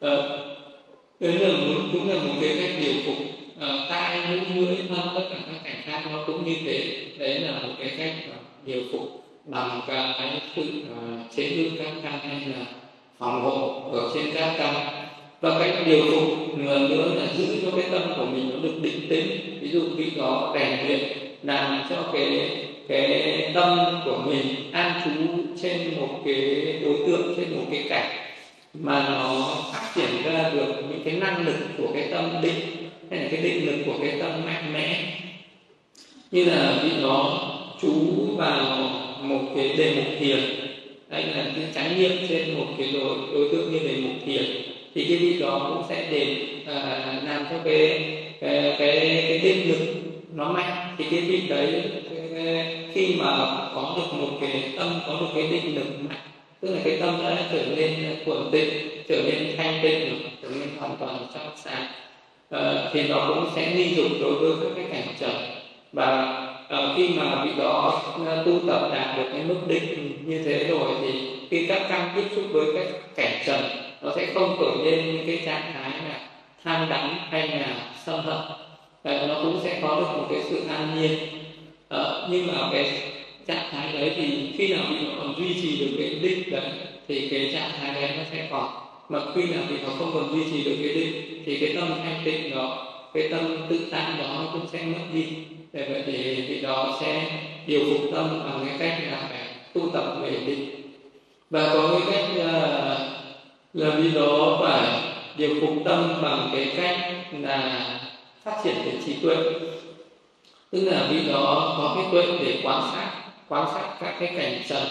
Ờ, uh, đấy là một, cũng là một cái cách điều phục uh, tai mũi lưỡi thân tất cả các cảnh khác nó cũng như thế. Đấy là một cái cách điều phục bằng cả cái sự uh, ờ, chế ngự các căn hay là phòng hộ ở trên các căn. Và cách điều phục nữa là giữ cho cái tâm của mình nó được định tĩnh. Ví dụ khi đó rèn luyện làm cho cái cái tâm của mình an trú trên một cái đối tượng trên một cái cảnh mà nó phát triển ra được những cái năng lực của cái tâm định hay là cái định lực của cái tâm mạnh mẽ. Như là khi nó chú vào một cái đề mục thiền. Đấy là cái trải nghiệm trên một cái đối, đối tượng như đề mục thiền. Thì cái vị đó cũng sẽ để à, làm cho cái cái cái, cái định lực nó mạnh. Thì cái vị đấy khi mà có được một cái tâm có được cái định lực mạnh tức là cái tâm đã trở nên thuần tịnh trở nên thanh tịnh được trở nên hoàn toàn trong sáng à, thì nó cũng sẽ nghi dục đối với các cái cảnh trở và à, khi mà vị đó ờ, tu tập đạt được cái mức định như thế rồi thì khi các căn tiếp xúc với các cảnh trần nó sẽ không khởi lên những cái trạng thái là tham đắm hay là sân hận. Và nó cũng sẽ có được một cái sự an nhiên. À, nhưng mà cái trạng thái đấy thì khi nào vị nó còn duy trì được cái định đấy thì cái trạng thái đấy nó sẽ còn. Mà khi nào thì nó không còn duy trì được cái định thì cái tâm thanh tịnh đó cái tâm tự tại đó nó cũng sẽ mất đi để vậy thì vị đó sẽ điều phục tâm bằng cái cách là phải tu tập về định. Và có cái cách ờ, là là vị đó phải điều phục tâm bằng cái cách là phát triển cái trí tuệ. Tức là vị đó có cái tuệ để quan sát quan sát các cái cảnh trần.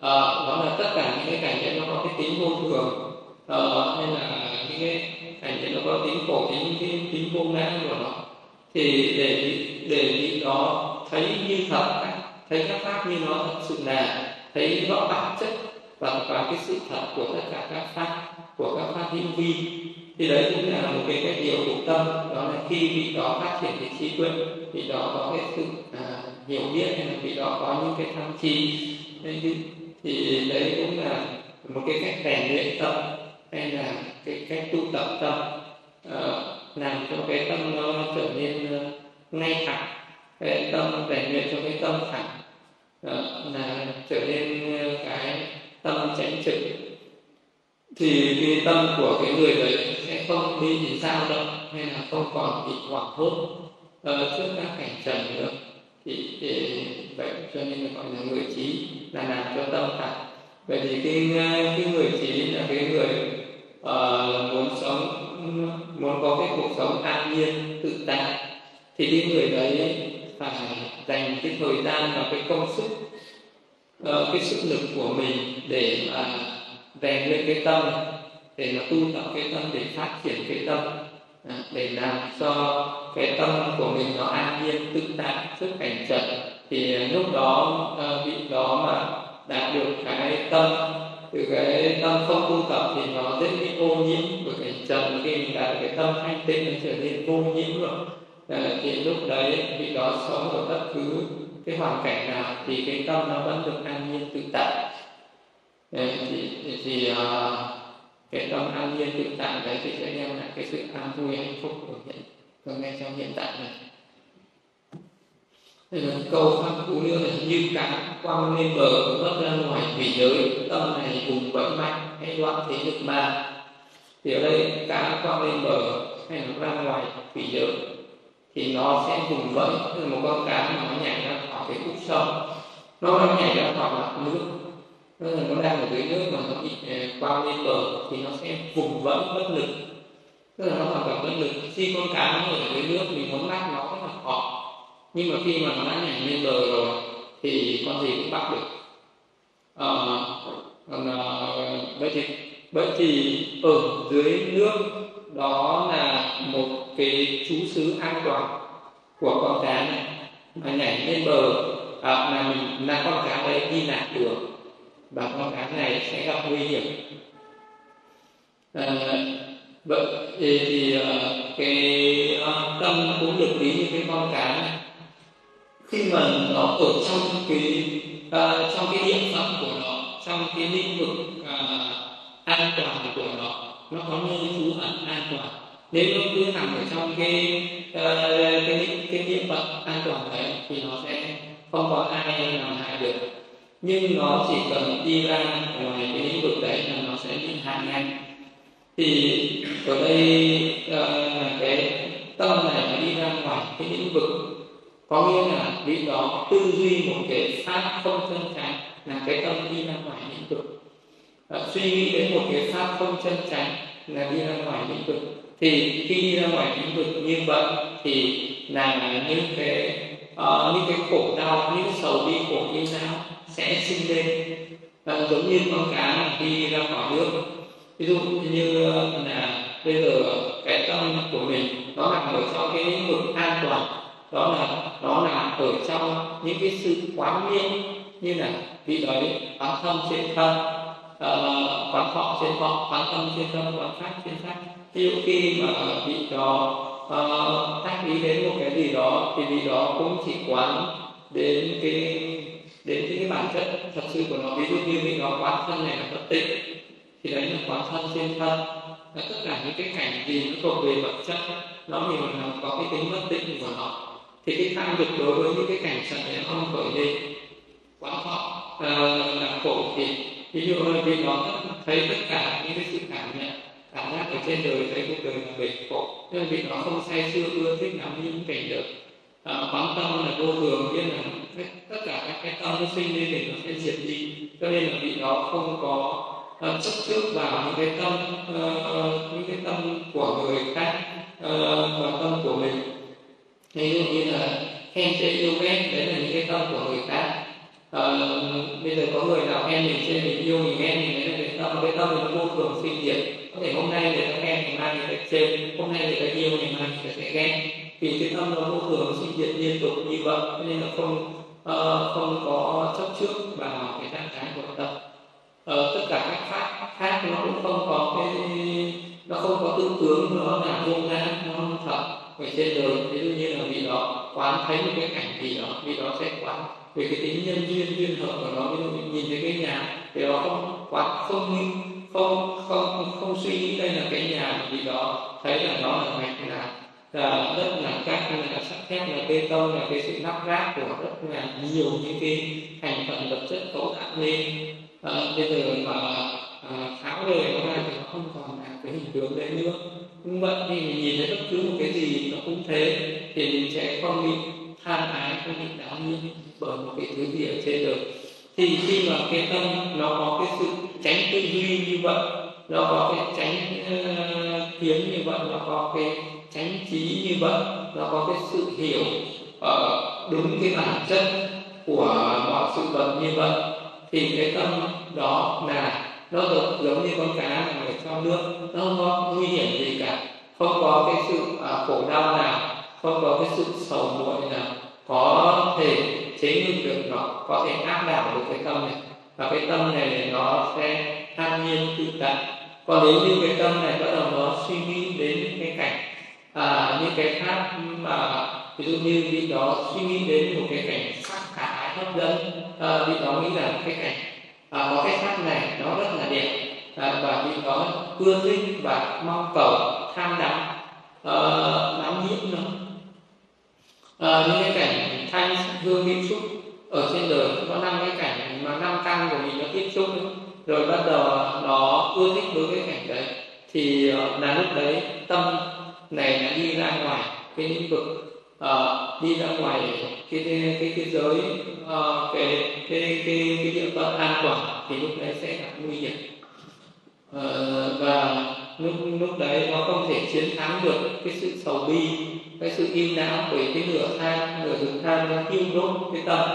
À, đó là tất cả những cái cảnh đấy nó có cái tính vô thường. À, hay là những cái cảnh đấy nó có tính khổ tính tính, tính vô ngã của nó thì để để vị đó thấy như thật thấy các pháp như nó thật sự là thấy rõ bản chất và và cái sự thật của tất cả các pháp của các pháp hữu vi. Thì đấy cũng là một cái cái điều của tâm đó là khi vị đó phát triển cái trí tuệ vị đó có cái sự à, hiểu biết hay là vị đó có những cái tham chi thì đấy cũng là một cái cách rèn luyện tâm hay là cái cách tu tập tâm. À, làm cho cái tâm nó trở nên ờ, ngay thẳng. Cái tâm rèn luyện cho cái tâm thẳng đó, là trở nên ờ, cái tâm chánh trực. Thì cái tâm của cái người đấy sẽ không bị sao đâu, hay là không còn bị hoảng hốt uh, trước các cảnh trần nữa. Thì, thì vậy cho nên gọi là người trí là làm cho tâm thẳng. Vậy thì cái cái người trí là cái người uh, muốn sống muốn có cái cuộc sống an nhiên, tự tại. Thì cái người đấy phải dành cái thời gian và cái công sức ờ, cái sức lực của mình để mà rèn luyện cái tâm, để mà tu tập cái tâm, để phát triển cái tâm à, để làm cho cái tâm của mình nó an nhiên, tự tại trước cảnh trần thì lúc đó ờ, vị đó mà đạt được cái tâm từ cái tâm không tu tập thì nó dễ bị ô nhiễm của cái trần khi mình đạt được cái tâm thanh tịnh nó trở nên vô nhiễm rồi. À, thì lúc đấy vị đó sống ở bất cứ cái hoàn cảnh nào thì cái tâm nó vẫn được an nhiên tự tại. À, thì, thì à, cái tâm an nhiên tự tại đấy thì sẽ đem lại cái sự an vui hạnh phúc của hiện của ngay trong hiện tại này câu pháp cú nữa là như cá quăng lên bờ mất ra ngoài thủy giới, tâm này cùng vẫy mạnh, hay đoạn thế lực ba thì ở đây cá quăng lên bờ hay nó ra ngoài thủy giới, thì nó sẽ vùng vẫy tức là một con cá mà nó nhảy ra khỏi cái khúc sông. Nó đang nhảy ra khỏi mặt nước. Tức là nó đang ở dưới nước mà nó bị ờ, quăng lên bờ thì nó sẽ vùng vẫy bất lực. Tức là nó hoàn toàn bất lực. Khi con cá nó ở dưới nước, mình muốn bắt nó rất là khó nhưng mà khi mà nó đã nhảy lên bờ rồi thì con gì cũng bắt được. À, còn à, vậy thì vậy thì ở dưới nước đó là một cái chú xứ an toàn của con cá này. Mà nhảy lên bờ à, là mình là con cá đấy đi lạc được và con cá này sẽ gặp nguy hiểm. À, vậy thì, thì uh, cái uh, tâm cũng được ví như cái con cá này khi mà nó ở trong cái uh, à, trong cái địa phận của nó trong cái lĩnh vực uh, an toàn của nó nó có nơi trú ẩn an toàn. Nếu nó cứ nằm ở trong cái uh, cái cái địa phận an toàn đấy thì nó sẽ không có ai làm hại được. Nhưng nó chỉ cần đi ra ngoài cái lĩnh vực đấy là nó sẽ bị hại ngay. Thì ở đây uh, cái tâm này nó đi ra ngoài cái lĩnh vực có nghĩa là vị đó tư duy một cái pháp không chân chánh là cái tâm đi ra ngoài lĩnh vực. À, suy nghĩ đến một cái pháp không chân chánh là đi ra ngoài lĩnh vực. Thì khi đi ra ngoài lĩnh vực như vậy thì là những cái uh, những cái khổ đau những cái sầu bi khổ như nào sẽ sinh lên. Và giống như con cá đi ra khỏi nước. Ví dụ như ờ, là bây giờ cái tâm của mình nó nằm ở trong cái lĩnh vực an toàn đó là nó nằm ở trong những cái sự quán niệm như là vị đấy quán thân trên thân uh, quán thọ trên thọ quán tâm trên tâm quán pháp trên pháp ví dụ khi mà vị đó uh, tác ý đến một cái gì đó thì vị đó cũng chỉ quán đến cái đến cái, bản chất thật sự của nó. Ví dụ như vị đó quán thân này là bất tịnh thì đấy là quán thân trên thân. Là tất cả những cái cảnh gì nó thuộc về vật chất nó thì là có cái tính bất tịnh của nó thì cái tham dục đối với những cái cảnh sạch này không khởi lên quá họ uh, ờ, làm khổ thì ví dụ hơn vì nó thấy tất cả những cái sự cảm nhận cảm giác ở trên đời thấy cuộc đời là bể khổ. Nên vì nó không say sưa ưa thích nắm những cảnh được. À, quán tâm là vô thường biết là tất cả các cái tâm nó sinh lên thì nó sẽ diệt đi. Cho nên là vị đó không có uh, chấp trước vào những cái tâm uh, những cái tâm của người khác uh, và tâm của mình ví dụ như là khen chê yêu ghét đấy là những cái tâm của người khác. Uh, bây giờ có người nào khen mình chê mình yêu mình ghét mình đấy là cái tâm cái tâm nó vô thường sinh diệt có thể hôm nay người ta khen ngày mai người ta chê hôm nay người ta yêu ngày mai người ta sẽ ghét vì cái tâm nó vô thường sinh diệt liên tục như vậy nên là không uh, không có chấp trước vào cái trạng thái của tâm. Uh, tất cả các pháp khác nó cũng không có cái nó không có tư tướng nó là vô ngã nó ở trên đời ví dụ như là vị đó quán thấy một cái cảnh gì đó vị đó sẽ quán về cái tính nhân duyên duyên hợp của nó. Ví dụ nhìn thấy cái nhà thì đó không quán không không không không suy nghĩ đây là cái nhà vị đó thấy là nó là gạch là là đất là cát là sắt thép là bê tông là cái sự lắp ráp của rất là nhiều những cái thành phần vật chất cấu tạo nên à, bây giờ mà à, tháo rời nó ra thì nó không còn là cái hình tướng đấy nữa cũng vậy thì mình nhìn thấy bất cứ một cái gì nó cũng thế thì mình sẽ không bị tham ái không bị đảo nhiên bởi một cái thứ gì ở trên được. Thì khi mà cái tâm nó có cái sự tránh tư duy như vậy nó có cái tránh uh, kiến như vậy nó có cái tránh trí như vậy nó có cái sự hiểu uh, đúng cái bản chất của mọi sự vật như vậy thì cái tâm đó là nó giống, giống như con cá nằm ở trong nước nó không có nguy hiểm gì cả. Không có cái sự à, khổ đau nào không có cái sự sầu muội nào. Có thể chế ngự được nó có thể áp đảo được cái tâm này. Và cái tâm này nó sẽ an nhiên tự tại. Còn nếu như cái tâm này bắt đầu nó suy nghĩ đến những cái cảnh à, những cái khác mà ví dụ như vị đó suy nghĩ đến một cái cảnh sắc khả hấp dẫn à, vị đó nghĩ là cái cảnh Ờ, à, có cái sắc này nó rất là đẹp. À, và vì có ưa linh và mong cầu tham đắm uh, đắm nhiễm nó à, ờ, những cái cảnh thanh hương mỹ xúc ở trên đời có năm cái cảnh mà năm căn của mình nó tiếp xúc rồi bắt đầu nó ưa thích đối với cảnh đấy. Thì là lúc đấy tâm này nó đi ra ngoài cái lĩnh vực uh, đi ra ngoài cái cái cái, cái giới uh, cái cái cái cái địa phận an toàn thì lúc đấy sẽ gặp nguy hiểm. Uh, và lúc lúc đấy nó không thể chiến thắng được cái sự sầu bi cái sự im não bởi cái nửa tham nửa rừng tham nó thiêu đốt cái tâm.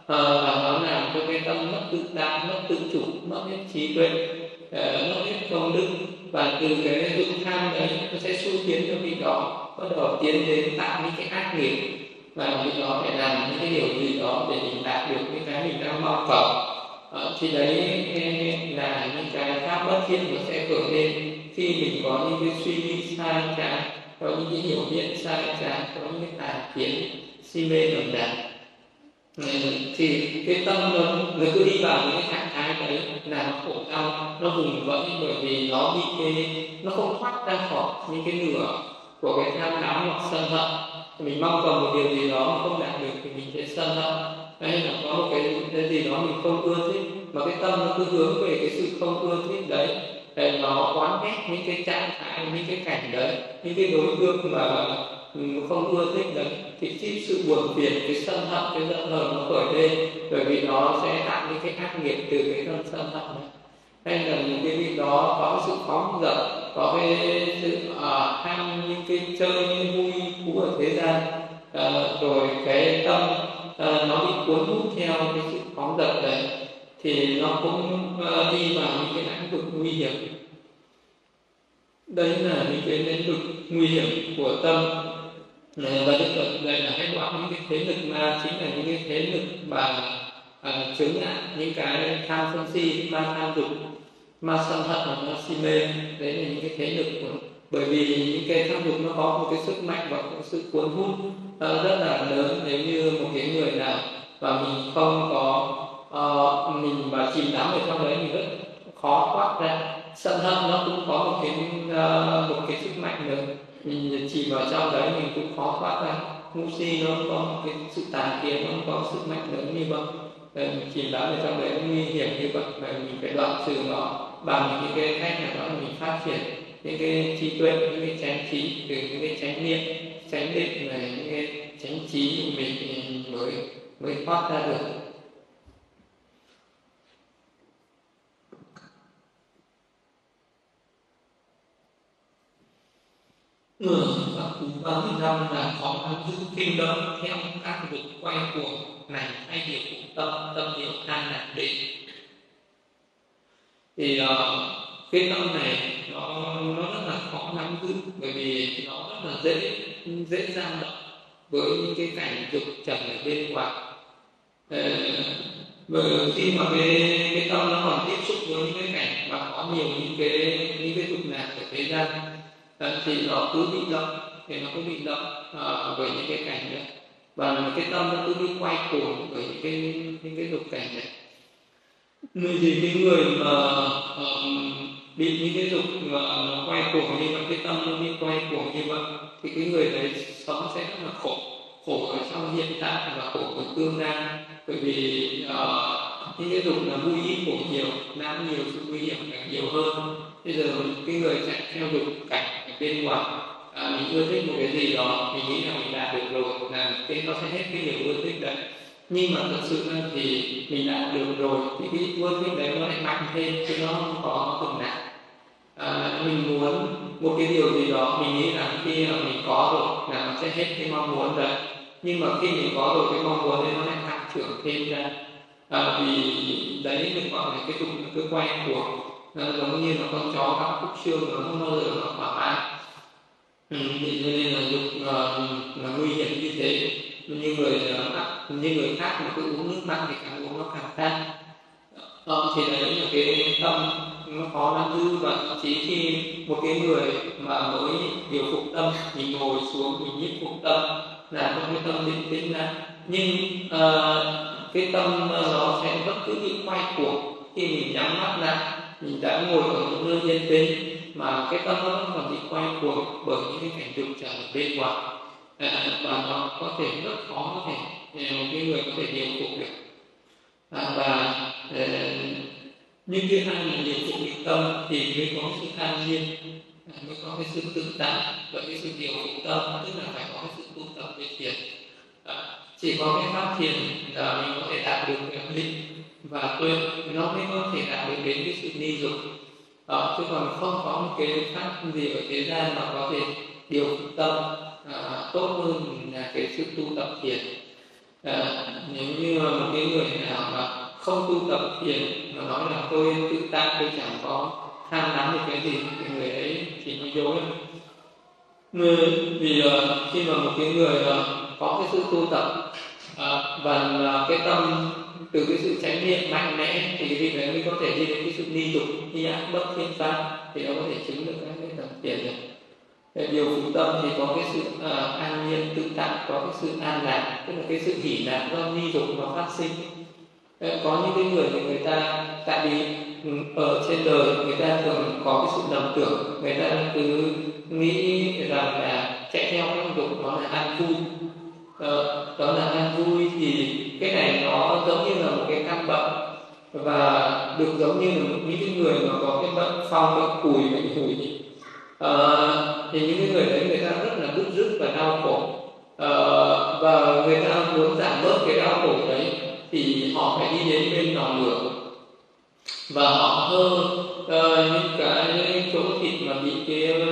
Uh, và nó làm cho cái tâm mất tự đạo mất tự chủ mất hết trí tuệ uh, mất hết công đức và từ cái dục tham đấy nó sẽ xu tiến cho vị đó bắt đầu tiến đến tạo những cái ác nghiệp. Và vị đó phải làm những cái điều gì đó để mình đạt được những cái mình đang mong cầu. Ờ, thì đấy là những cái pháp bất thiện nó sẽ khởi lên khi mình có những cái suy nghĩ sai trái có những cái hiểu biết sai trái có những cái tà kiến si mê đồng đẳng Ừ, thì cái tâm nó, nó cứ đi vào những cái trạng thái đấy là nó khổ đau nó vùng vẫy bởi vì nó bị cái nó không thoát ra khỏi những cái lửa của cái tham đắm hoặc sân hận. Mình mong cầu một điều gì đó mà không đạt được thì mình sẽ sân hận. Hay là có một cái, cái gì đó mình không ưa thích mà cái tâm nó cứ hướng về cái sự không ưa thích đấy để nó quán ghét những cái trạng thái những cái cảnh đấy những cái đối tượng mà không ưa thích đấy. Thì cái sự buồn phiền cái sân hận cái giận hờn nó khởi lên bởi vì nó sẽ tạo những cái ác nghiệp từ cái tâm sân hận này hay là những cái vị đó có sự phóng dật có cái sự à, uh, ham những cái chơi những vui thú ở thế gian uh, rồi cái tâm uh, nó bị cuốn hút theo cái sự phóng dật đấy thì nó cũng uh, đi vào những cái lĩnh vực nguy hiểm. Đấy là những cái lĩnh vực nguy hiểm của tâm và đức phật đây là hãy bỏ những cái thế lực ma chính là những cái thế lực mà uh, chướng ngại những cái tham sân si ma tham dục ma sân hận và ma si mê. Đấy là những cái thế lực của bởi vì những cái tham dục nó có một cái sức mạnh và một sự cuốn hút uh, rất là lớn. Nếu như một cái người nào và mình không có uh, mình mà chìm đắm ở trong đấy mình rất khó thoát ra. Sân hận nó cũng có một cái uh, một cái sức mạnh lớn mình chỉ vào trong đấy mình cũng khó thoát ra. Ngũ si nó có một cái sự tàn kiến, nó có sức mạnh lớn như vậy. Mình chìm đắm ở trong đấy nó nguy hiểm như vậy. Và mình phải đoạn trừ nó bằng những cái cách nào đó mình phát triển. Những cái trí tuệ, những cái chánh trí, từ những cái chánh niệm, chánh định này, những cái chánh trí của mình thì mới mới thoát ra được. Người và cú bao nhiêu năm là khó nắm giữ kinh đông theo các vực quay của này hay điều cụ tâm tâm điều an lạc định. Thì uh, cái tâm này nó nó rất là khó nắm giữ bởi vì nó rất là dễ dễ dao động với những cái cảnh dục trần ở bên ngoài. Ờ, và khi mà cái cái tâm nó còn tiếp xúc với những cái cảnh mà có nhiều những cái những cái dục lạc ở thế gian Vâng, thì nó cứ bị động thì nó cứ bị động à, bởi những cái cảnh đấy. Và cái tâm nó cứ đi quay cuồng về những cái những cái dục cảnh này người gì cái người mà um, bị những cái dục ờ, nó quay cuồng như vậy cái tâm nó bị quay cuồng như vậy thì cái người đấy sống sẽ rất là khổ. Khổ ở trong hiện tại và khổ ở tương lai. Bởi vì uh, những cái dục là vui ít khổ nhiều nam nhiều sự nguy hiểm càng nhiều hơn. Bây giờ cái người chạy theo dục cảnh bên ngoài à, mình ưa thích một cái gì đó mình nghĩ là mình đạt được rồi là cái nó sẽ hết cái điều ưa thích đấy. Nhưng mà thật sự thì mình đạt được rồi thì cái ưa thích đấy nó lại mạnh thêm chứ nó không có dừng lại à, mình muốn một cái điều gì đó mình nghĩ là khi mà mình có rồi là nó sẽ hết cái mong muốn đấy. Nhưng mà khi mình có rồi cái mong muốn đấy nó lại tăng trưởng thêm ra. À, vì đấy được gọi là cái trục cứ quay của nó giống như là con chó cắn khúc xương nó không bao giờ nó thỏa mãn ừ, cho nên là dục uh, là nguy hiểm như thế. Như người ờ, khác như người khác mà cứ uống nước mặn thì càng uống nó càng khát ờ, thì đấy là cái tâm nó khó nắm giữ và chỉ khi một cái người mà mới điều phục tâm mình ngồi xuống mình nhiếp phục tâm là có cái tâm định tĩnh ra. Nhưng uh, cái tâm nó sẽ vẫn cứ bị quay cuồng khi mình nhắm mắt lại mình đã ngồi ở một nơi yên tĩnh mà cái tâm nó vẫn còn bị quay cuồng bởi những cái cảnh tượng trở bên ngoài. À, và nó có thể rất khó có thể à, một cái người có thể điều phục được. À, và ờ, à, nhưng thứ hai là điều phục được tâm thì mới có sự an nhiên à, mới có cái sự tự tại và cái sự điều phục tâm tức là phải có cái sự tu tập về thiền. À, chỉ có cái pháp thiền là mình có thể đạt được cái định và tôi nó mới có thể đạt được đến cái sự ni dục. Đó chứ còn không có một cái pháp gì ở thế gian mà có thể điều phục tâm à, tốt hơn là cái sự tu tập thiền. À, nếu như mà một cái người nào mà không tu tập thiền mà nói là tôi tự tại tôi chẳng có tham đắm được cái gì thì người ấy chỉ nói dối. Người vì uh, khi mà một cái người uh, có cái sự tu tập uh, và uh, cái tâm từ cái sự chánh niệm mạnh mẽ thì cái vị đấy mới có thể đi đến cái sự ni dục ni ác bất thiên pháp thì nó có thể chứng được các cái tầng tiền được. Điều phú tâm thì có cái sự uh, an nhiên tự tại có cái sự an lạc tức là cái sự hỷ lạc do ni dục mà phát sinh. Ờ, có những cái người thì người ta tại vì ừ, ở trên đời người ta thường có cái sự lầm tưởng người ta cứ nghĩ rằng là chạy theo cái dục đó là an vui. Ờ, đó là an vui thì cái này nó giống như là một cái căn bệnh và được giống như là những cái người mà có cái bệnh phong bệnh cùi bệnh hủi à, ờ, thì những cái người đấy người ta rất là bứt rứt và đau khổ. À, và người ta muốn giảm bớt cái đau khổ đấy thì họ phải đi đến bên lò lửa. Và họ hơ uh, những cái chỗ thịt mà bị cái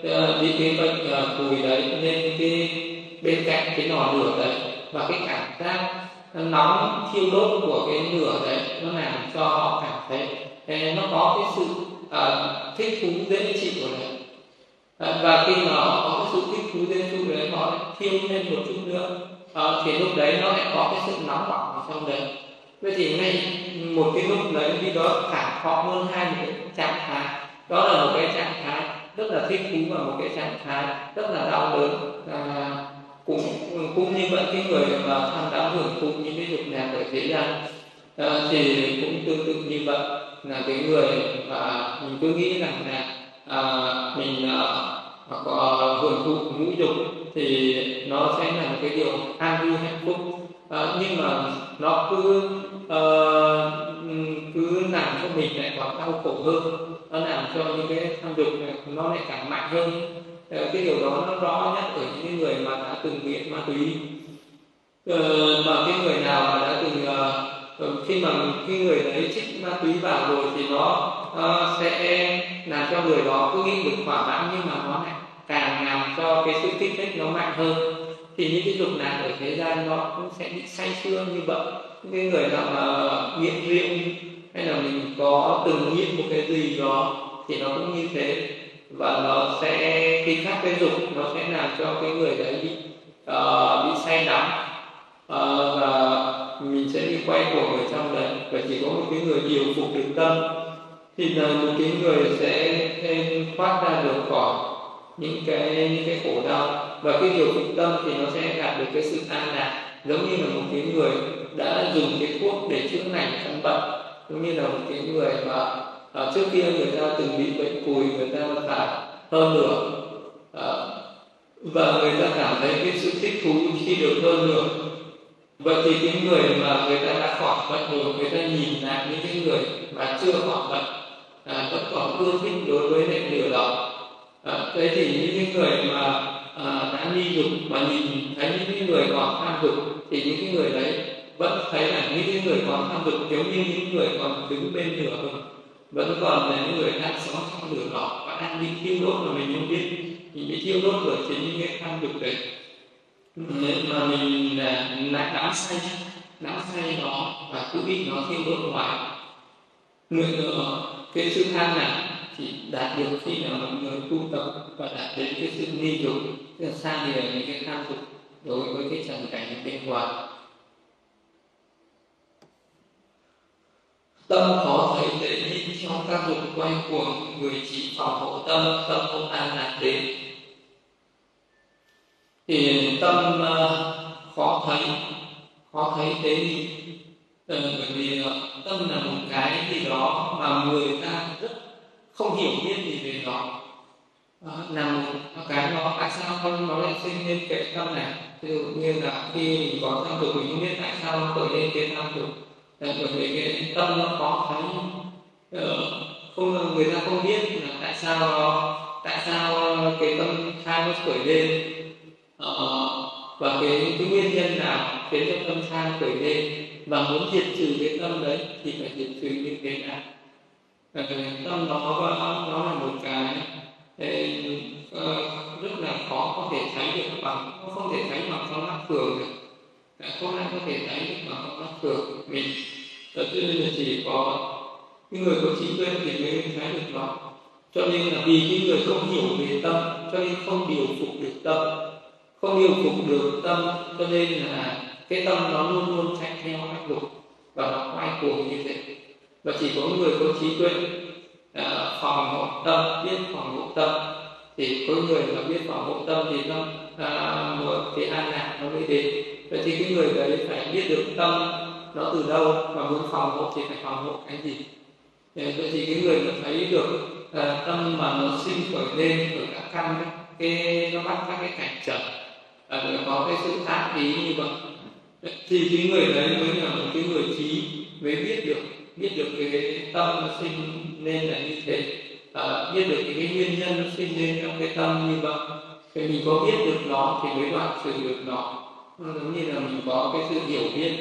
uh, bị cái bệnh uh, cùi đấy lên cái bên cạnh cái lò lửa đấy. Và cái cảm giác nóng thiêu đốt của cái lửa đấy nó làm cho họ cảm thấy nó có cái sự uh, thích thú dễ chịu ở đấy. Uh, và khi mà họ có cái sự thích thú dễ chịu đấy họ thiêu lên một chút nữa. Uh, thì lúc đấy nó lại có cái sự nóng bỏng ở trong đấy. Vậy thì ngay một cái lúc đấy khi đó cả họ hơn hai một cái trạng thái. Đó là một cái trạng thái rất là thích thú và một cái trạng thái rất là đau đớn uh, cũng cũng như vậy cái người mà tham đắm hưởng thụ những cái dục lạc ở thế gian à, thì cũng tương tự như vậy. Là cái người mà mình cứ nghĩ rằng là à, mình à, có hưởng thụ ngũ dục thì nó sẽ là một cái điều an vui hạnh phúc. À, nhưng mà nó cứ à, cứ làm cho mình lại còn đau khổ hơn nó làm cho những cái tham dục này nó lại càng mạnh hơn cái điều đó nó rõ nhất ở những người mà đã từng nghiện ma túy. Ờ, mà cái người nào mà đã từng uh, khi mà cái người đấy chích ma túy vào rồi thì nó uh, sẽ làm cho người đó cứ nghĩ được thỏa mãn nhưng mà nó lại càng làm cho cái sự kích thích nó mạnh hơn. Thì những cái dục lạc ở thế gian nó cũng sẽ bị say sưa như vậy. Những cái người nào mà nghiện rượu hay là mình có từng nghiện một cái gì đó thì nó cũng như thế và nó sẽ khi khác cái dục nó sẽ làm cho cái người đấy bị uh, bị say đắm uh, ờ, và mình sẽ đi quay cuồng ở trong đấy. Và chỉ có một cái người điều phục được tâm thì là một cái người sẽ thêm thoát ra được khỏi những cái những cái khổ đau. Và cái điều phục tâm thì nó sẽ đạt được cái sự an lạc. Giống như là một cái người đã dùng cái thuốc để chữa lành căn bệnh giống như là một cái người mà à, trước kia người ta từng bị bệnh cùi người ta thả hơn nửa à, và người ta cảm thấy cái sự thích thú khi được hơn nửa vậy thì những người mà người ta đã khỏi bệnh rồi người ta nhìn lại những cái người mà chưa khỏi bệnh à, vẫn còn ưa thích đối với những lửa đó. à, thế thì những cái người mà à, đã đi dục mà nhìn thấy những cái người còn tham dục thì những cái người đấy vẫn thấy là những cái người còn tham dục giống như những người còn đứng bên lửa thôi vẫn còn là những người đang sống trong lửa đỏ và đang bị thiêu đốt mà mình không biết mình bị thiêu đốt bởi chính những cái tham dục đấy. Nên mà mình là lại đắm say đắm say nó và cứ bị nó thiêu đốt hoài. Người nữa cái sự tham này chỉ đạt được khi nào mọi người tu tập và đạt đến cái sự ni dục, tức là xa lìa những cái tham dục đối với cái trần cảnh bên ngoài tâm khó thấy để cho trong các dục quay cuồng người chỉ vào hộ tâm tâm không an lạc đến. Thì tâm à, khó thấy khó thấy thế thì ờ, bởi vì à, tâm là một cái gì đó mà người ta rất không hiểu biết gì về nó. À, là một cái nó tại sao con nó lại sinh lên cái tâm này? Ví dụ như là khi mình có tham dục mình không biết tại sao nó khởi lên cái tham dục ờ, bởi vì cái tâm nó khó thấy. Ờ, không ờ, người ta không biết là tại sao ờ, tại sao cái tâm tham nó khởi lên. Và cái, cái nguyên nhân nào khiến cho tâm tham khởi lên và muốn diệt trừ cái tâm đấy thì phải diệt trừ như thế nào tâm đó nó là một cái rất là khó có thể tránh được bằng không thể tránh bằng con mắt thường được. Không ai có thể tránh được bằng con mắt thường. Mình tất nhiên là chỉ có cái người có trí tuệ thì mới thấy được nó. Cho nên là vì cái người không hiểu về tâm cho nên không điều phục được tâm. Không điều phục được tâm cho nên là cái tâm nó luôn luôn chạy theo áp lực và nó quay cuồng như thế và chỉ có người có trí tuệ à, phòng hộ tâm biết phòng hộ tâm thì có người mà biết phòng hộ tâm thì nó à, một cái an lạc nó mới đến. Vậy thì cái người đấy phải biết được tâm nó từ đâu và muốn phòng hộ thì phải phòng hộ cái gì? Vậy thì cái người mà thấy được à, tâm mà nó sinh khởi lên ở các căn cái nó bắt các cái cảnh trở à, có cái sự tác ý như vậy. Thì cái người đấy mới là một cái người trí mới biết được biết được cái tâm nó sinh nên là như thế à, biết được cái nguyên nhân nó sinh lên trong cái tâm như vậy. Thì mình có biết được nó thì mới đoạn trừ được nó. Giống như là mình có cái sự hiểu biết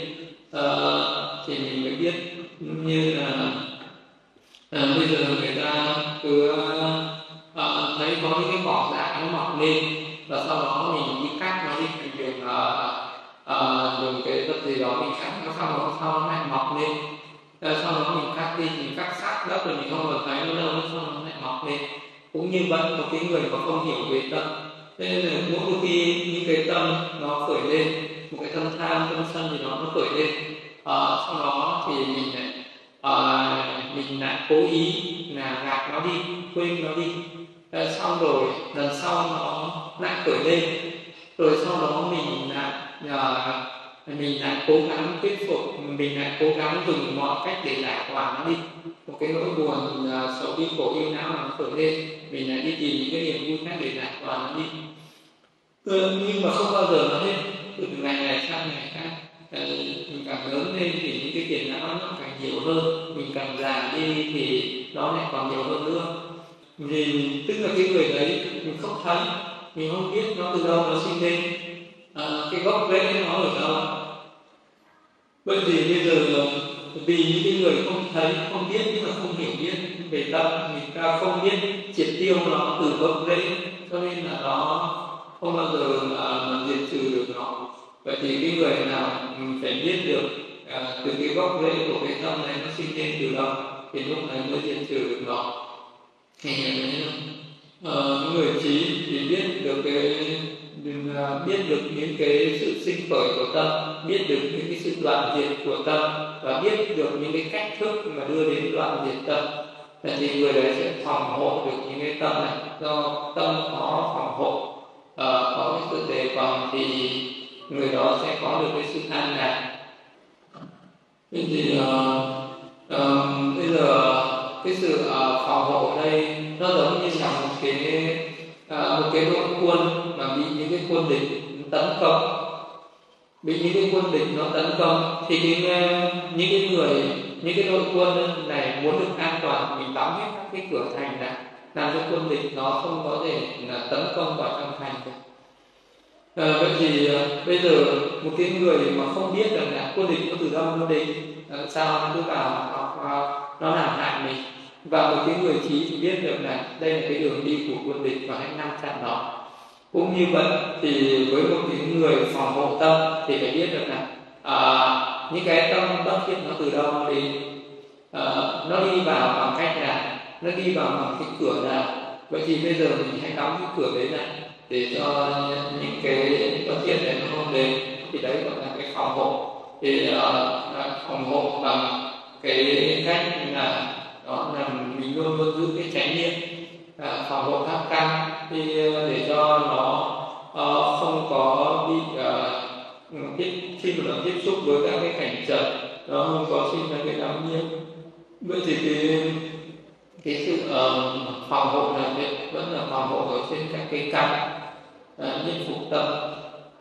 uh, thì mình mới biết như là à, bây giờ người ta cứ à, thấy có những cái vỏ dạng nó mọc lên và sau đó mình đi cắt nó đi thành đường à, à, đường cái vật gì đó mình cắt nó sau đó sau nó lại mọc lên. À, sau đó mình cắt đi mình cắt sát đất rồi mình không còn thấy nó đâu sau đó nó lại mọc lên. Cũng như vậy một cái người mà không hiểu về tâm. Thế nên là mỗi khi những cái tâm nó khởi lên một cái tâm tham tâm sân gì đó nó khởi lên à, sau đó thì mình lại à, mình lại cố ý là gạt nó đi quên nó đi. À, xong rồi lần sau nó lại khởi lên. Rồi sau đó mình là à, mình lại cố gắng thuyết phục mình lại cố gắng dùng mọi cách để giải tỏa nó đi. Một cái nỗi buồn uh, sầu bi khổ yêu não nó khởi lên mình lại đi tìm những cái niềm vui khác để giải tỏa nó đi. Ừ, nhưng mà không bao giờ nó hết. Từ ngày này sang ngày khác mình càng lớn lên thì những cái tiền não nó càng nhiều hơn. Mình càng già đi thì nó lại còn nhiều hơn nữa. Vì tức là cái người đấy mình không thấy mình không biết nó từ đâu nó sinh lên. À, cái gốc rễ nó ở đâu? Bởi vì bây giờ vì những cái người không thấy không biết nhưng mà không hiểu biết về tâm người ta không biết triệt tiêu nó từ gốc rễ. Cho nên là nó không bao giờ mà diệt trừ được nó vậy thì cái người nào phải biết được à, từ cái gốc rễ của cái tâm này nó sinh lên từ đâu thì lúc này mới diệt trừ được nó. Thì uh, ờ, người trí thì biết được cái à, biết được những cái sự sinh khởi của tâm biết được những cái sự đoạn diệt của tâm và biết được những cái cách thức mà đưa đến đoạn diệt tâm. Thì người đấy sẽ phòng hộ được những cái tâm này. Do tâm có phòng hộ uh, có cái sự đề phòng thì người đó sẽ có được cái sự an lạc. Thế thì uh, uh, bây giờ cái sự ờ, uh, phòng hộ ở đây nó giống như là một cái uh, một cái đội quân mà bị những cái quân địch tấn công. Bị những cái quân địch nó tấn công thì cái, những cái người những cái đội quân này muốn được an toàn mình đóng hết các cái cửa thành lại làm cho quân địch nó không có thể là tấn công vào trong thành được à, vậy thì à, bây giờ một cái người mà không biết rằng là quân địch nó từ đâu nó đến à, sao nó cứ vào nó, nó làm hại mình? Và một cái người trí thì biết được là đây là cái đường đi của quân địch và hãy ngăn chặn nó cũng như vậy thì với một cái người phòng hộ tâm thì phải biết được là à, những cái tâm bất thiện nó từ đâu nó đến à, nó đi vào bằng cách nào nó đi vào bằng cái cửa nào? Vậy thì bây giờ mình hãy đóng cái cửa đấy lại để cho những cái bất thiện này nó không đến thì đấy gọi là cái phòng hộ. Thì uh, phòng hộ bằng cái cách là đó là mình luôn luôn giữ cái chánh niệm à, phòng hộ các căn thì ờ, để cho nó uh, không có bị uh, tiếp khi mà nó tiếp xúc với các cái cảnh trần nó không có sinh ra cái đám nhiễm. Vậy thì cái cái sự uh, phòng hộ này vẫn là phòng hộ ở trên các cái căn uh, nhiếp phục tâm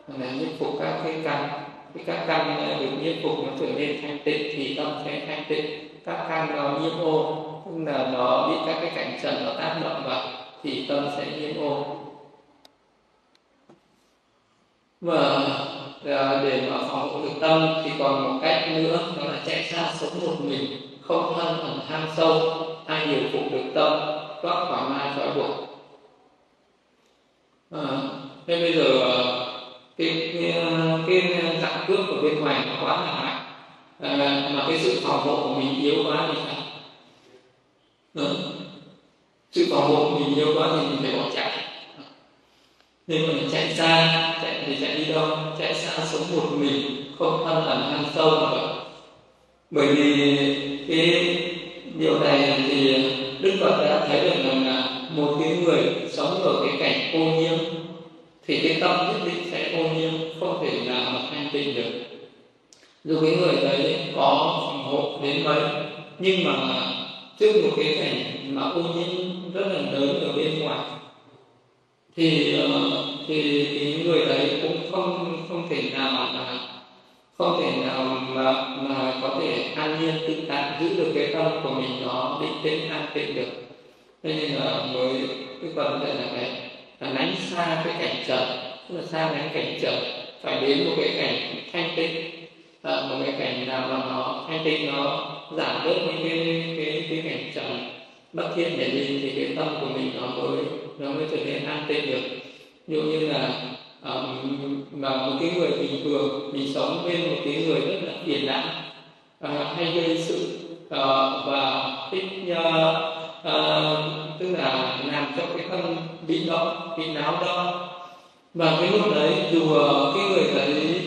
là nhiếp phục các cái căn. Cái các căn được nhiếp phục nó trở nên thanh tịnh thì tâm sẽ thanh tịnh. Các căn nó nhiễm ô tức là nó bị các cái cảnh trần nó tác động vào thì tâm sẽ nhiễm ô Mà à, để mà phòng hộ được tâm thì còn một cách nữa đó là chạy xa sống một mình không thân ẩn tham sâu ai điều phục được tâm thoát khỏi ma trói buộc. À, nên bây giờ cái cái, cái dạng cước ở bên ngoài nó quá là mạnh à, mà cái sự phòng hộ của mình yếu quá thì sao ừ. sự phòng hộ của mình yếu quá thì mình phải bỏ chạy. Nên mình chạy xa chạy thì chạy đi đâu? Chạy xa sống một mình không thân ẩn ăn sâu mà bởi vì cái điều này thì đức phật đã thấy được rằng là một cái người sống ở cái cảnh ô nhiễm thì cái tâm nhất định sẽ ô nhiễm, không thể nào mà thanh tịnh được. Dù cái người đấy có phòng hộ đến mấy nhưng mà trước một cái cảnh mà ô nhiễm rất là lớn ở bên ngoài, thì ờ, thì cái người đấy cũng không không thể nào mà, không thể nào mà mà có thể an nhiên, tự tại, giữ được cái tâm của mình nó định tĩnh, an tịnh được. Thế nên là mới cái phần đây là cái là lánh xa cái cảnh trần tức là xa lánh cảnh trần phải đến một cái cảnh thanh tịnh. À, một cái cảnh nào mà nó thanh tịnh nó giảm bớt những cái cái cái cảnh trần bất thiện để nhìn thì cái tâm của mình nó mới nó mới trở nên an tịnh được. Ví dụ như là um, mà một cái người bình thường mình sống bên một cái người rất là phiền não uh, ờ, hay gây sự uh, và thích uh, uh, tức là làm cho cái tâm bị động bị náo động. Và cái lúc đấy dù uh, cái người đấy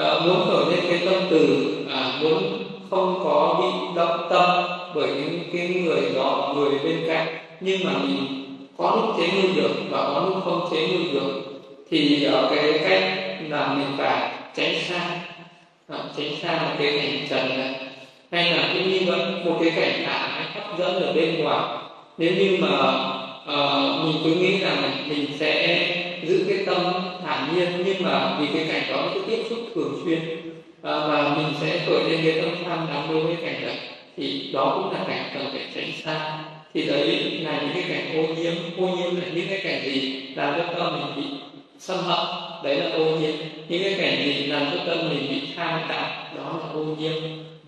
uh, muốn khởi lên cái tâm từ uh, muốn không có bị động tâm bởi những cái người đó người bên cạnh nhưng mà mình có lúc chế ngự được và có lúc không chế ngự được thì ở cái cách là mình phải tránh xa. Ờ, tránh xa cái hành trần này hay là cái như vậy một cái cảnh ảo hấp dẫn ở bên ngoài. Nếu như mà uh, mình cứ nghĩ rằng mình sẽ giữ cái tâm thản nhiên nhưng mà vì cái cảnh đó nó cứ tiếp xúc thường xuyên uh, và mình sẽ khởi lên cái tâm tham đắm đối với cảnh đấy thì đó cũng là cảnh cần phải tránh xa. Thì đấy là những cái cảnh ô nhiễm. Ô nhiễm là những cái cảnh gì làm cho tâm mình bị xâm hận đấy là ô nhiễm. Những cái cảnh gì làm cho tâm mình bị tham đắm đó là ô nhiễm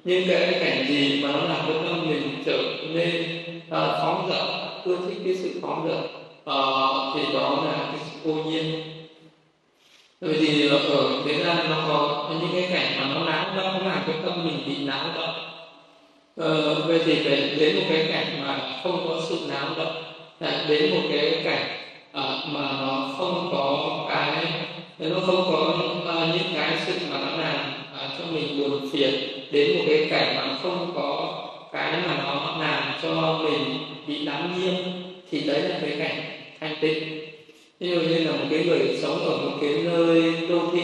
nhưng cái cảnh gì mà nó làm cho tâm mình trở nên uh, phóng dật ưa thích cái sự phóng dật uh, ờ, thì đó là cái sự ô nhiễm. Bởi vì ờ, ở thế gian nó có những cái cảnh mà nó náo động làm cho tâm mình bị náo động. Ờ, vậy thì phải đến một cái cảnh mà không có sự náo động đến một cái cảnh uh, mà nó không có cái nó không có uh, những cái sự mà nó làm uh, cho mình buồn phiền đến một cái cảnh mà không có cái mà nó làm cho mình bị đắm nhiễm thì đấy là cái cảnh thanh tịnh. Ví dụ như là một cái người sống ở một cái nơi đô thị,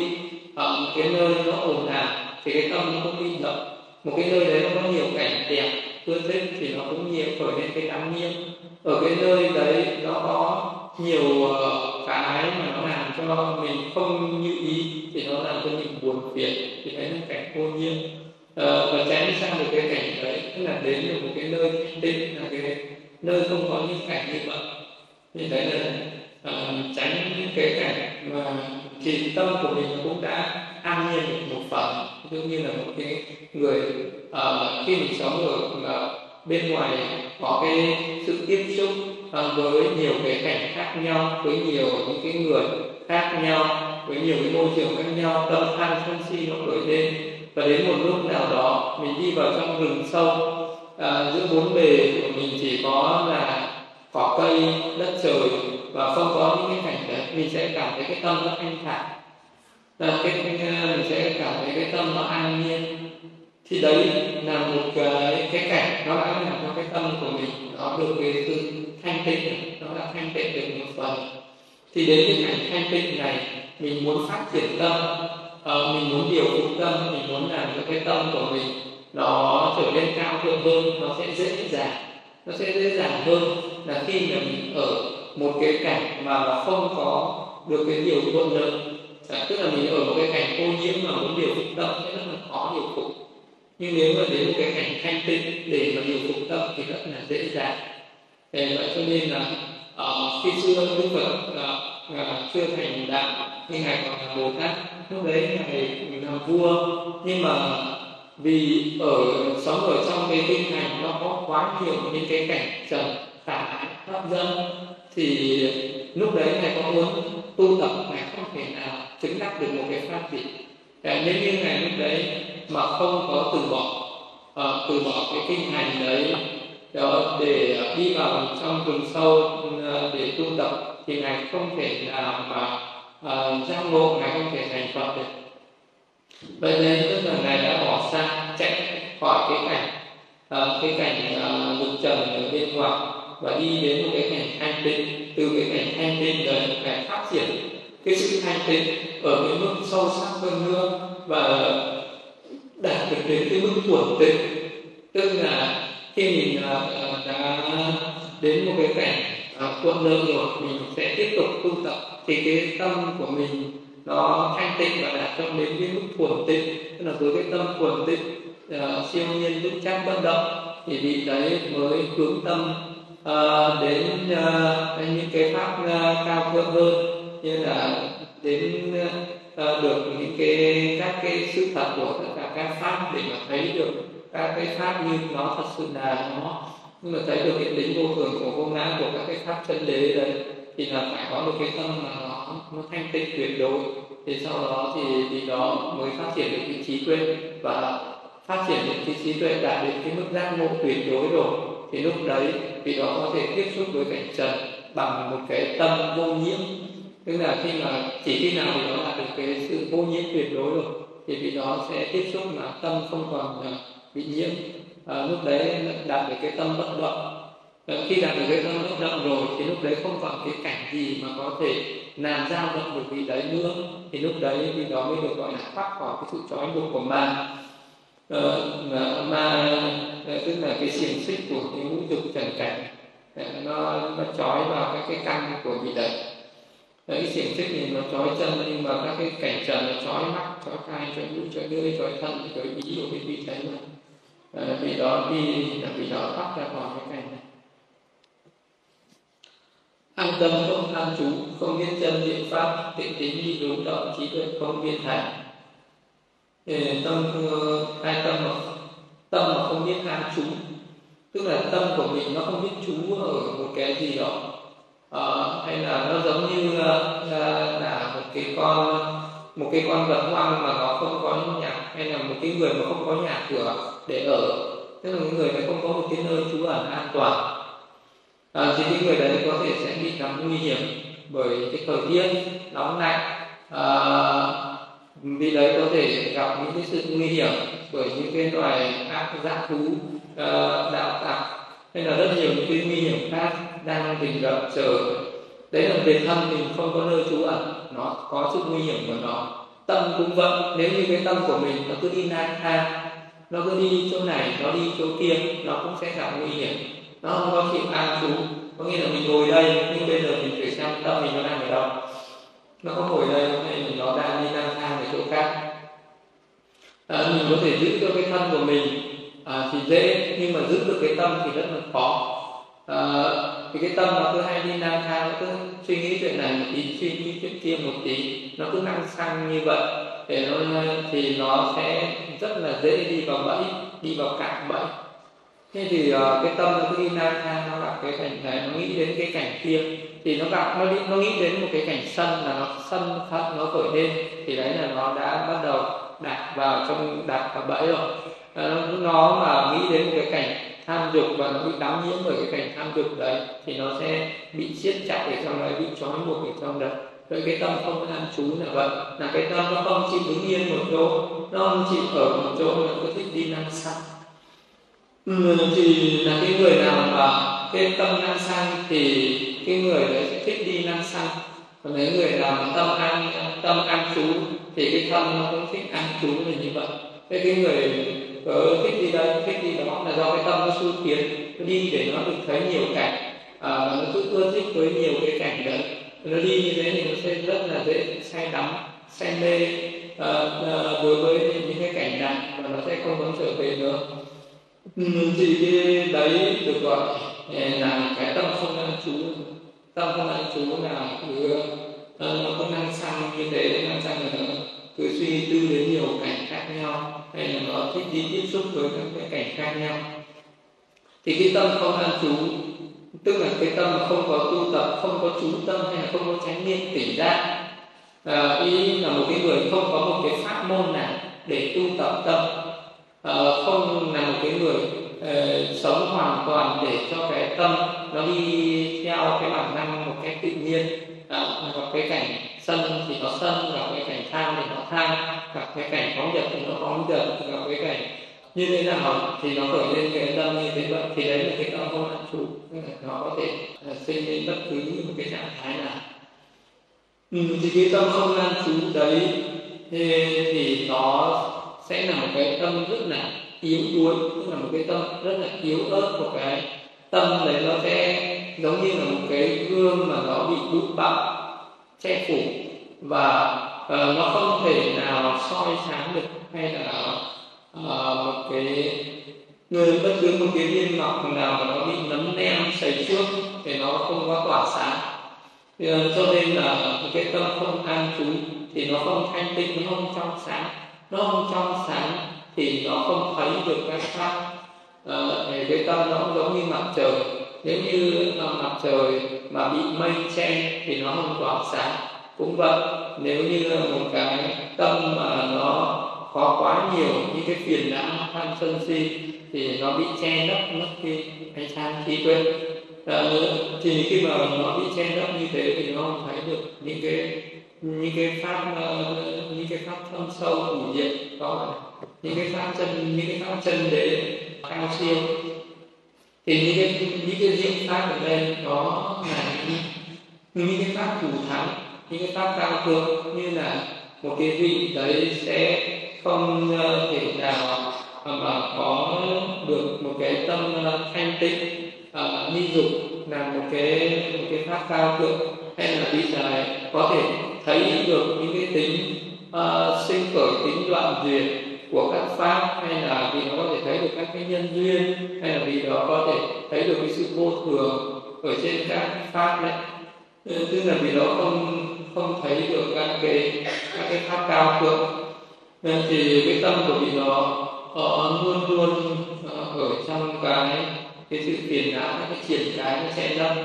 ở một cái nơi nó ồn ào, thì cái tâm nó cũng bị động. Một cái nơi đấy nó có nhiều cảnh đẹp, tươi thích thì nó cũng nhiều, khởi lên cái đắm nhiễm ở cái nơi đấy nó có nhiều ờ, cái mà nó làm cho mình không như ý, thì nó làm cho mình buồn phiền, thì đấy là cảnh ô nhiễm. Ờ, và tránh sang được cái cảnh đấy tức là đến được một cái nơi định là cái nơi không có những cảnh như vậy. Như thế là uh, tránh những cái cảnh mà thì tâm của mình cũng đã an nhiên được một phần. Giống như là một cái người uh, khi mình sống ở uh, bên ngoài có cái sự tiếp xúc uh, với nhiều cái cảnh khác nhau với nhiều những cái người khác nhau với nhiều cái môi trường khác nhau tâm tham sân si nó đổi lên và đến một lúc nào đó mình đi vào trong rừng sâu à, giữa bốn bề của mình chỉ có là cỏ cây đất trời và không có những cái cảnh đấy mình sẽ cảm thấy cái tâm nó thanh thản. Là cái, mình sẽ cảm thấy cái tâm nó an nhiên. Thì đấy là một cái cái cảnh nó đã làm cho cái tâm của mình nó được cái sự thanh tịnh nó đã thanh tịnh được một phần. Thì đến cái cảnh thanh tịnh này mình muốn phát triển tâm uh, mình muốn điều phục tâm mình muốn làm cho cái tâm của mình nó trở nên cao thượng hơn nó sẽ dễ dàng. Nó sẽ dễ dàng hơn là khi mà mình ở một cái cảnh mà nó không có được cái điều thuận lợi. À, tức là mình ở một cái cảnh ô nhiễm mà muốn điều phục tâm sẽ rất là khó điều phục nhưng nếu mà đến một cái cảnh thanh tịnh để mà điều phục tâm thì rất là dễ dàng. Thế vậy cho nên là uh, khi xưa đức phật uh, uh, chưa thành đạo nhưng ngài còn là bồ tát lúc đấy ngài làm vua nhưng mà vì ở sống ở trong cái kinh thành nó có quá nhiều những cái cảnh trần khả hấp dẫn thì lúc đấy ngài có muốn tu tập ngài không thể nào chứng đắc được một cái pháp gì nếu như ngài lúc đấy mà không có từ bỏ uh, từ bỏ cái kinh hành đấy đó để đi vào trong rừng sâu uh, để tu tập thì ngài không thể nào mà uh, giác ngộ ngài không thể thành phật được. Vậy nên tức là ngài đã bỏ xa chạy khỏi cái cảnh uh, cái cảnh ờ, uh, lục trần ở bên ngoài và đi đến một cái cảnh thanh tịnh. Từ cái cảnh thanh tịnh đấy cảnh phát triển cái sự thanh tịnh ở cái mức sâu sắc hơn nữa và đạt được đến cái mức thuần tịnh. Tức là khi mình uh, đã đến một cái cảnh cuộn thuận rồi mình sẽ tiếp tục tu tập. Thì cái tâm của mình nó thanh tịnh và đạt cho đến cái mức thuần tịnh. Tức là với cái tâm thuần tịnh uh, siêu nhiên vững chắc bất động thì vị đấy mới hướng tâm uh, đến uh, những cái pháp uh, cao thượng hơn. Như là đến uh, được những cái các cái sự thật của tất cả các pháp để mà thấy được các cái pháp như nó thật sự là nó nhưng mà thấy được cái tính vô thường của vô ngã của các cái pháp chân đế đấy, thì là phải có một cái tâm mà nó nó thanh tịnh, tuyệt đối. Thì sau đó thì thì đó mới phát triển được cái trí tuệ. Và phát triển được cái trí tuệ đạt đến cái mức giác ngộ tuyệt đối rồi, thì lúc đấy thì đó có thể tiếp xúc với cảnh trần bằng một cái tâm vô nhiễm. Tức là khi mà, chỉ khi nào thì nó đạt được cái sự vô nhiễm tuyệt đối rồi, thì vì đó sẽ tiếp xúc mà tâm không còn à, bị nhiễm à, lúc đấy đạt được cái tâm bất động. Và khi đạt được cái tâm bất động rồi thì lúc đấy không còn cái cảnh gì mà có thể làm dao động được vị đấy nữa. Thì lúc đấy thì đó mới được gọi là thoát khỏi cái sự trói buộc của ma. Ờ, ma ờ, tức là cái xiềng xích của cái ngũ dục trần cảnh ờ, nó nó trói vào các cái căn của vị đấy. Cái xiềng xích thì nó trói chân nhưng mà các cái cảnh trần nó trói mắt trói tai trói mũi trói lưỡi trói thân trói ý của cái vị đấy mà à, vì đó đi là vì đó thoát ra khỏi cái cảnh này. An tâm không tham chú không biết chân niệm pháp tịnh tính đi đúng đạo trí tuệ không biên thành ờ, tâm ờ, hai tâm mà tâm mà không biết tham chú tức là tâm của mình nó không biết chú ở một cái gì đó. À, hay là nó giống như là, là một cái con một cái con vật hoang mà nó không có nhà hay là một cái người mà không có nhà cửa để ở. Tức là những người này không có một cái nơi trú ẩn an toàn. À, thì những người đấy có thể sẽ bị gặp nguy hiểm bởi cái thời tiết nóng lạnh. À, vì đấy có thể gặp những cái sự nguy hiểm bởi những cái loài ác dã thú uh, đạo tặc. Hay là rất nhiều những cái nguy hiểm khác đang tìm gặp chờ. Đấy là về thân mình không có nơi trú ẩn nó có sự nguy hiểm của nó. Tâm cũng vậy nếu như cái tâm của mình nó cứ đi lang thang nó cứ đi chỗ này nó đi chỗ kia nó cũng sẽ gặp nguy hiểm. Nó không có chịu an trú. Có nghĩa là mình ngồi đây nhưng bây giờ mình phải xem tâm mình nó đang ở đâu. Nó có ngồi đây hay mình nó đang đi lang thang ở chỗ khác? À, mình có thể giữ cho cái thân của mình à, thì dễ nhưng mà giữ được cái tâm thì rất là khó. Ờ, thì cái tâm nó cứ hay đi lang thang nó cứ suy nghĩ chuyện này một tí suy nghĩ chuyện kia một tí nó cứ năng sang như vậy. Để nó thì nó sẽ rất là dễ đi vào bẫy đi vào cạm bẫy. Thế thì uh, cái tâm nó cứ đi lang thang nó gặp cái cảnh này nó nghĩ đến cái cảnh kia thì nó gặp nó đi, nó nghĩ đến một cái cảnh sân là nó sân thận nó khởi lên thì đấy là nó đã bắt đầu đặt vào trong đặt vào bẫy rồi. Ờ, nó, nó mà nghĩ đến một cái cảnh tham dục và nó bị đắm nhiễm bởi cái cảnh tham dục đấy thì nó sẽ bị siết chặt ở trong đấy bị trói buộc ở trong đấy. Vậy cái tâm không có an trú là vậy. Là cái tâm nó không chịu đứng yên một chỗ nó không chịu ở một chỗ nó cứ thích đi năng sang. Ừ, thì là cái người nào mà cái tâm năng sang thì cái người đấy sẽ thích đi năng sang. Còn nếu người nào mà tâm an tâm an trú thì cái tâm nó cũng thích an trú là như vậy. Thế cái người có thích đi đây thích đi đó là do cái tâm nó xu tiến. Nó đi để nó được thấy nhiều cảnh à, nó cứ ưa thích với nhiều cái cảnh đấy. Nó đi như thế thì nó sẽ rất là dễ say đắm say mê uh, uh, đối với những cái cảnh này và nó sẽ không muốn trở về nữa. Ừ, thì cái đấy được gọi là cái tâm không năng chú. Tâm không năng chú là cứ nó có năng sang như thế năng sang là nó cứ suy tư đến nhiều cảnh khác nhau hay là nó thích đi tiếp xúc với các cái cảnh khác nhau. Thì cái tâm không an trú tức là cái tâm không có tu tập không có chú tâm hay là không có chánh niệm tỉnh giác à, ý là một cái người không có một cái pháp môn nào để tu tập tâm à, không là một cái người uh, sống hoàn toàn để cho cái tâm nó đi theo cái bản năng một cách tự nhiên à, hoặc cái cảnh sân thì nó sân gặp cái cảnh tham thì nó tham gặp cái cảnh phóng dật thì nó phóng dật gặp cái cảnh như thế nào thì nó khởi lên cái tâm như thế vậy. Thì đấy là cái tâm không an trụ nó có thể ờ, sinh lên bất cứ một cái trạng thái nào. Ừ, thì cái tâm không an trú đấy thì, thì nó sẽ là một cái tâm rất là yếu đuối tức là một cái tâm rất là yếu ớt của cái tâm đấy. Nó sẽ giống như là một cái gương mà nó bị bụi bặm che phủ. Và uh, nó không thể nào soi sáng được hay là uh, một cái người bất cứ một cái viên ngọc nào mà nó bị nấm nem sấy trước thì nó không có tỏa sáng. Ờ, cho nên là cái tâm không an trú thì nó không thanh tịnh nó không trong sáng. Nó không trong sáng thì nó không thấy được cái pháp à, cái tâm nó giống như mặt trời nếu như mặt trời mà bị mây che thì nó không tỏa sáng. Cũng vậy nếu như một cái tâm mà nó có quá nhiều những cái phiền não tham sân si thì nó bị che lấp mất cái ánh sáng trí tuệ. À, thì khi mà nó bị che lấp như thế thì nó không thấy được những cái những cái pháp ờ, những cái pháp thâm sâu của diệt. Có những cái pháp chân những cái pháp chân đế cao siêu thì những cái những cái diễn pháp ở đây đó là những, những cái pháp thủ thắng những cái pháp cao thượng như là một cái vị đấy sẽ không ờ, thể nào ờ, mà có được một cái tâm ờ, thanh tịnh uh, ni dục là một cái một cái pháp cao thượng hay là vị này có thể thấy được những cái tính uh, sinh khởi tính đoạn duyệt của các pháp hay là vì nó có thể thấy được các cái nhân duyên hay là vì đó có thể thấy được cái sự vô thường ở trên các pháp đấy. Tức là vì đó không không thấy được các cái các cái pháp cao thượng. Nên thì cái tâm của vị đó họ luôn luôn ờ, ở trong cái cái sự phiền não, cái triển cái nó sẽ lâm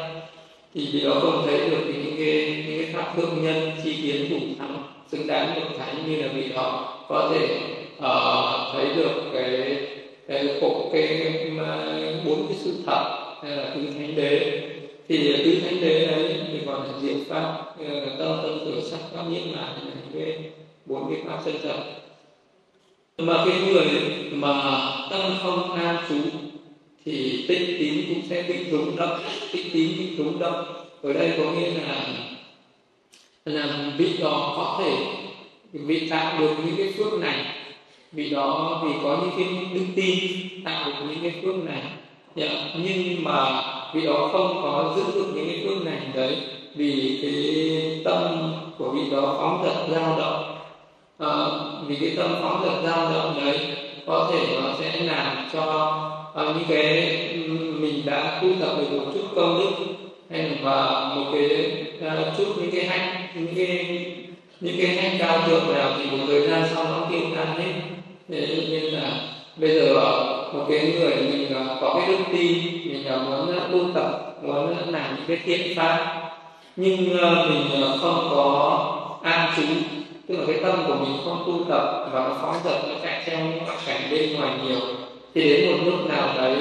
thì vì đó không thấy được những cái những cái pháp thượng nhân, chi kiến thủ thắng, xứng đáng được thánh như là vì đó có thể uh, thấy được cái cái khổ cái bốn cái sự thật hay là tứ thánh đế. Thì tứ thánh đế đấy thì còn là diệu pháp. Ờ, tâm tâm tử sắc pháp nhiễm lại cái bốn cái pháp chân thật. Mà cái người mà tâm không an trú thì tinh tín cũng sẽ bị rung động. Tinh tín bị rung động. Ở đây có nghĩa là là vị đó có thể vị tạo được những cái phước này vì đó vì có những cái đức tin tạo được những cái phước này. Dạ, nhưng mà vì đó không có giữ được những cái phước này đấy vì cái tâm của vị đó phóng dật dao động. À, vì cái tâm phóng dật dao động đấy có thể nó sẽ làm cho à, những cái mình đã thu thập được một chút công đức hay là một cái à, chút những cái hạnh những cái những cái hạnh cao thượng nào thì một thời gian sau nó tiêu tan hết thế nên là bây giờ một cái người mình à, có cái đức tin, mình à, muốn à, tu tập, muốn làm những cái thiện pháp, nhưng mình không có an trú, tức là cái tâm của mình không tu tập và nó phóng dật, nó chạy theo những cảnh bên ngoài nhiều, thì đến một lúc nào đấy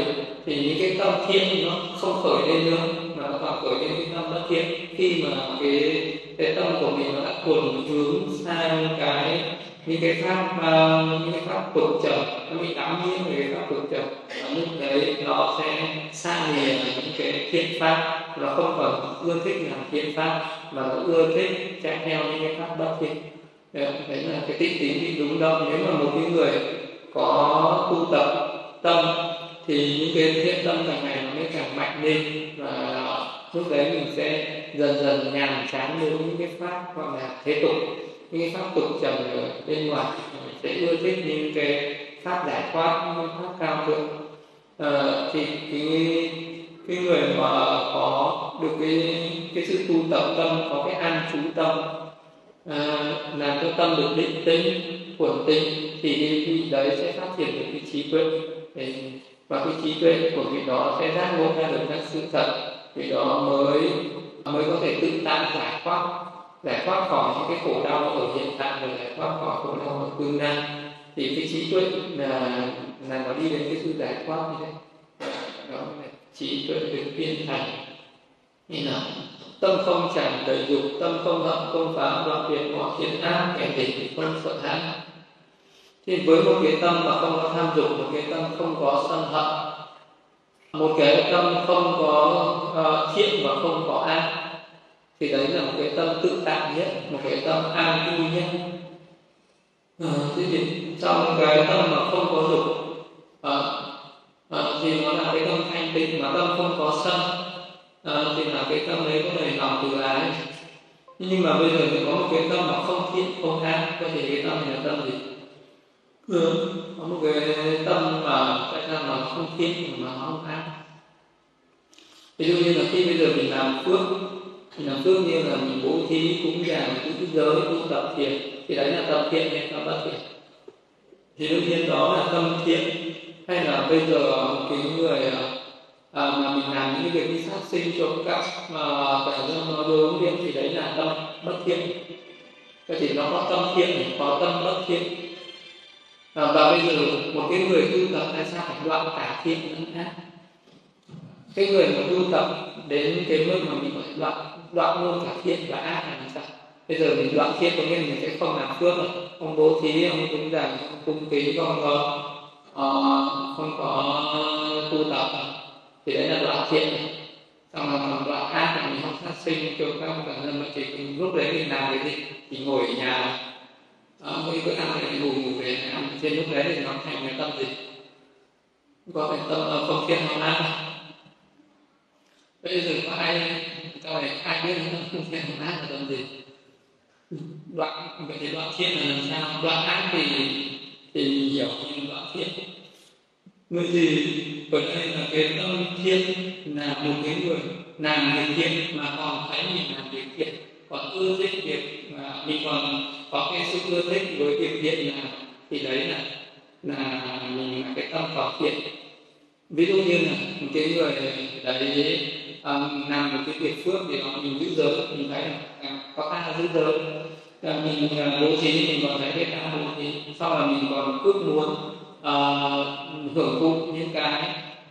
thì những cái tâm thiện nó không khởi lên nữa, mà nó còn khởi lên cái tâm bất thiện. Khi mà cái cái tâm của mình nó đã cuồn hướng sang cái những cái ờ, pháp uh, những cái pháp tục trở nó bị đắm nhiễm về cái pháp tục trở và lúc đấy nó sẽ xa lìa những cái thiện pháp. Nó không còn ưa thích làm thiện pháp mà nó ưa thích chạy theo những cái pháp bất thiện. Đấy là cái tích tín bị đúng đâu nếu mà một cái người có tu tập tâm thì những cái thiện tâm càng ngày nó mới càng mạnh lên. Và lúc đấy mình sẽ dần dần nhàm chán với những cái pháp gọi là thế tục cái pháp tục trần ở bên ngoài sẽ ưa thích những cái pháp giải thoát pháp cao thượng. À, thì cái cái người mà có được cái cái sự tu tập tâm có cái an trú tâm à, làm cho tâm được định tĩnh ổn tĩnh thì cái vị đấy sẽ phát triển được cái trí tuệ. Và cái trí tuệ của vị đó sẽ giác ngộ ra được các sự thật. Vị đó mới mới có thể tự tại giải thoát giải thoát khỏi những cái khổ đau ở hiện tại và giải thoát khỏi khổ đau ở tương lai. Thì cái trí tuệ là là nó đi đến cái sự giải thoát như thế. Đó là trí tuệ được viên thành như nào? Tâm không chẳng đầy dục tâm không hận không phá đoạn tuyệt mọi thiện ác kẻ địch không sợ hãi. Thì với một cái tâm mà không có tham dục một cái tâm không có sân hận một cái tâm không có uh, thiện và không có ác thì đấy là một cái tâm tự tại nhất một cái tâm an vui nhất. À, thế thì trong cái tâm mà không có dục à, à, thì nó là cái tâm thanh tịnh mà tâm không có sân. À, thì là cái tâm đấy có đầy lòng từ ái. Nhưng mà bây giờ thì có một cái tâm mà không thiện không an có thể cái tâm này là tâm gì? Ừ, có một cái tâm mà tại sao mà thiện mà nó không an? Ví dụ như là khi bây giờ mình làm phước thì nó phước như là mình bố thí cúng dường cũng giới tu tập thiện. Thì đấy là tập thiện hay tập bất thiện? Thì đương nhiên đó là tâm thiện. Hay là bây giờ một cái người à, à mà mình làm những cái việc đi sát sinh trộm cắp mà phải ra nó đối ứng điện thì đấy là tâm bất thiện. Cái thì nó có tâm thiện có tâm bất thiện. À, và bây giờ một cái người tu tập tại sao phải đoạn cả thiện lẫn ác cái người mà tu tập đến cái mức mà mình gọi đoạn đoạn luôn cả thiện và ác là sao bây giờ mình đoạn thiện có nghĩa là mình sẽ không làm phước rồi. Không bố thí không cúng dường không cung kính không có uh, ờ, không có tu tập. Thì đấy là đoạn thiện này. Xong là còn đoạn ác là mình không sát sinh cho các bản thân mà chỉ lúc đấy mình làm cái gì thì ngồi ở nhà. À, mỗi bữa ăn thì ngủ ngủ về ăn trên lúc đấy thì nó thành cái tâm gì? Có phải tâm ờ, không thiện không ác bây giờ có ai câu này ai biết không thiện không ác là tâm gì. Đoạn, vậy thì đoạn thiên là làm sao? Đoạn ác thì thì hiểu như đoạn thiên người gì ở đây là cái tâm thiên là một cái người làm việc thiện mà còn thấy mình làm việc thiện. Còn ưa thích việc mà mình còn có cái sự ưa thích với việc thiện là, thì đấy là là mình là cái tâm có thiện. Ví dụ như là một cái người đấy um, làm một cái việc phước thì đó mình giữ giới. Mình thấy là à, có ta giữ giới. À, mình ờ, bố trí mình còn thấy cái ta bố trí. Sau là mình còn ước muốn à, hưởng thụ những cái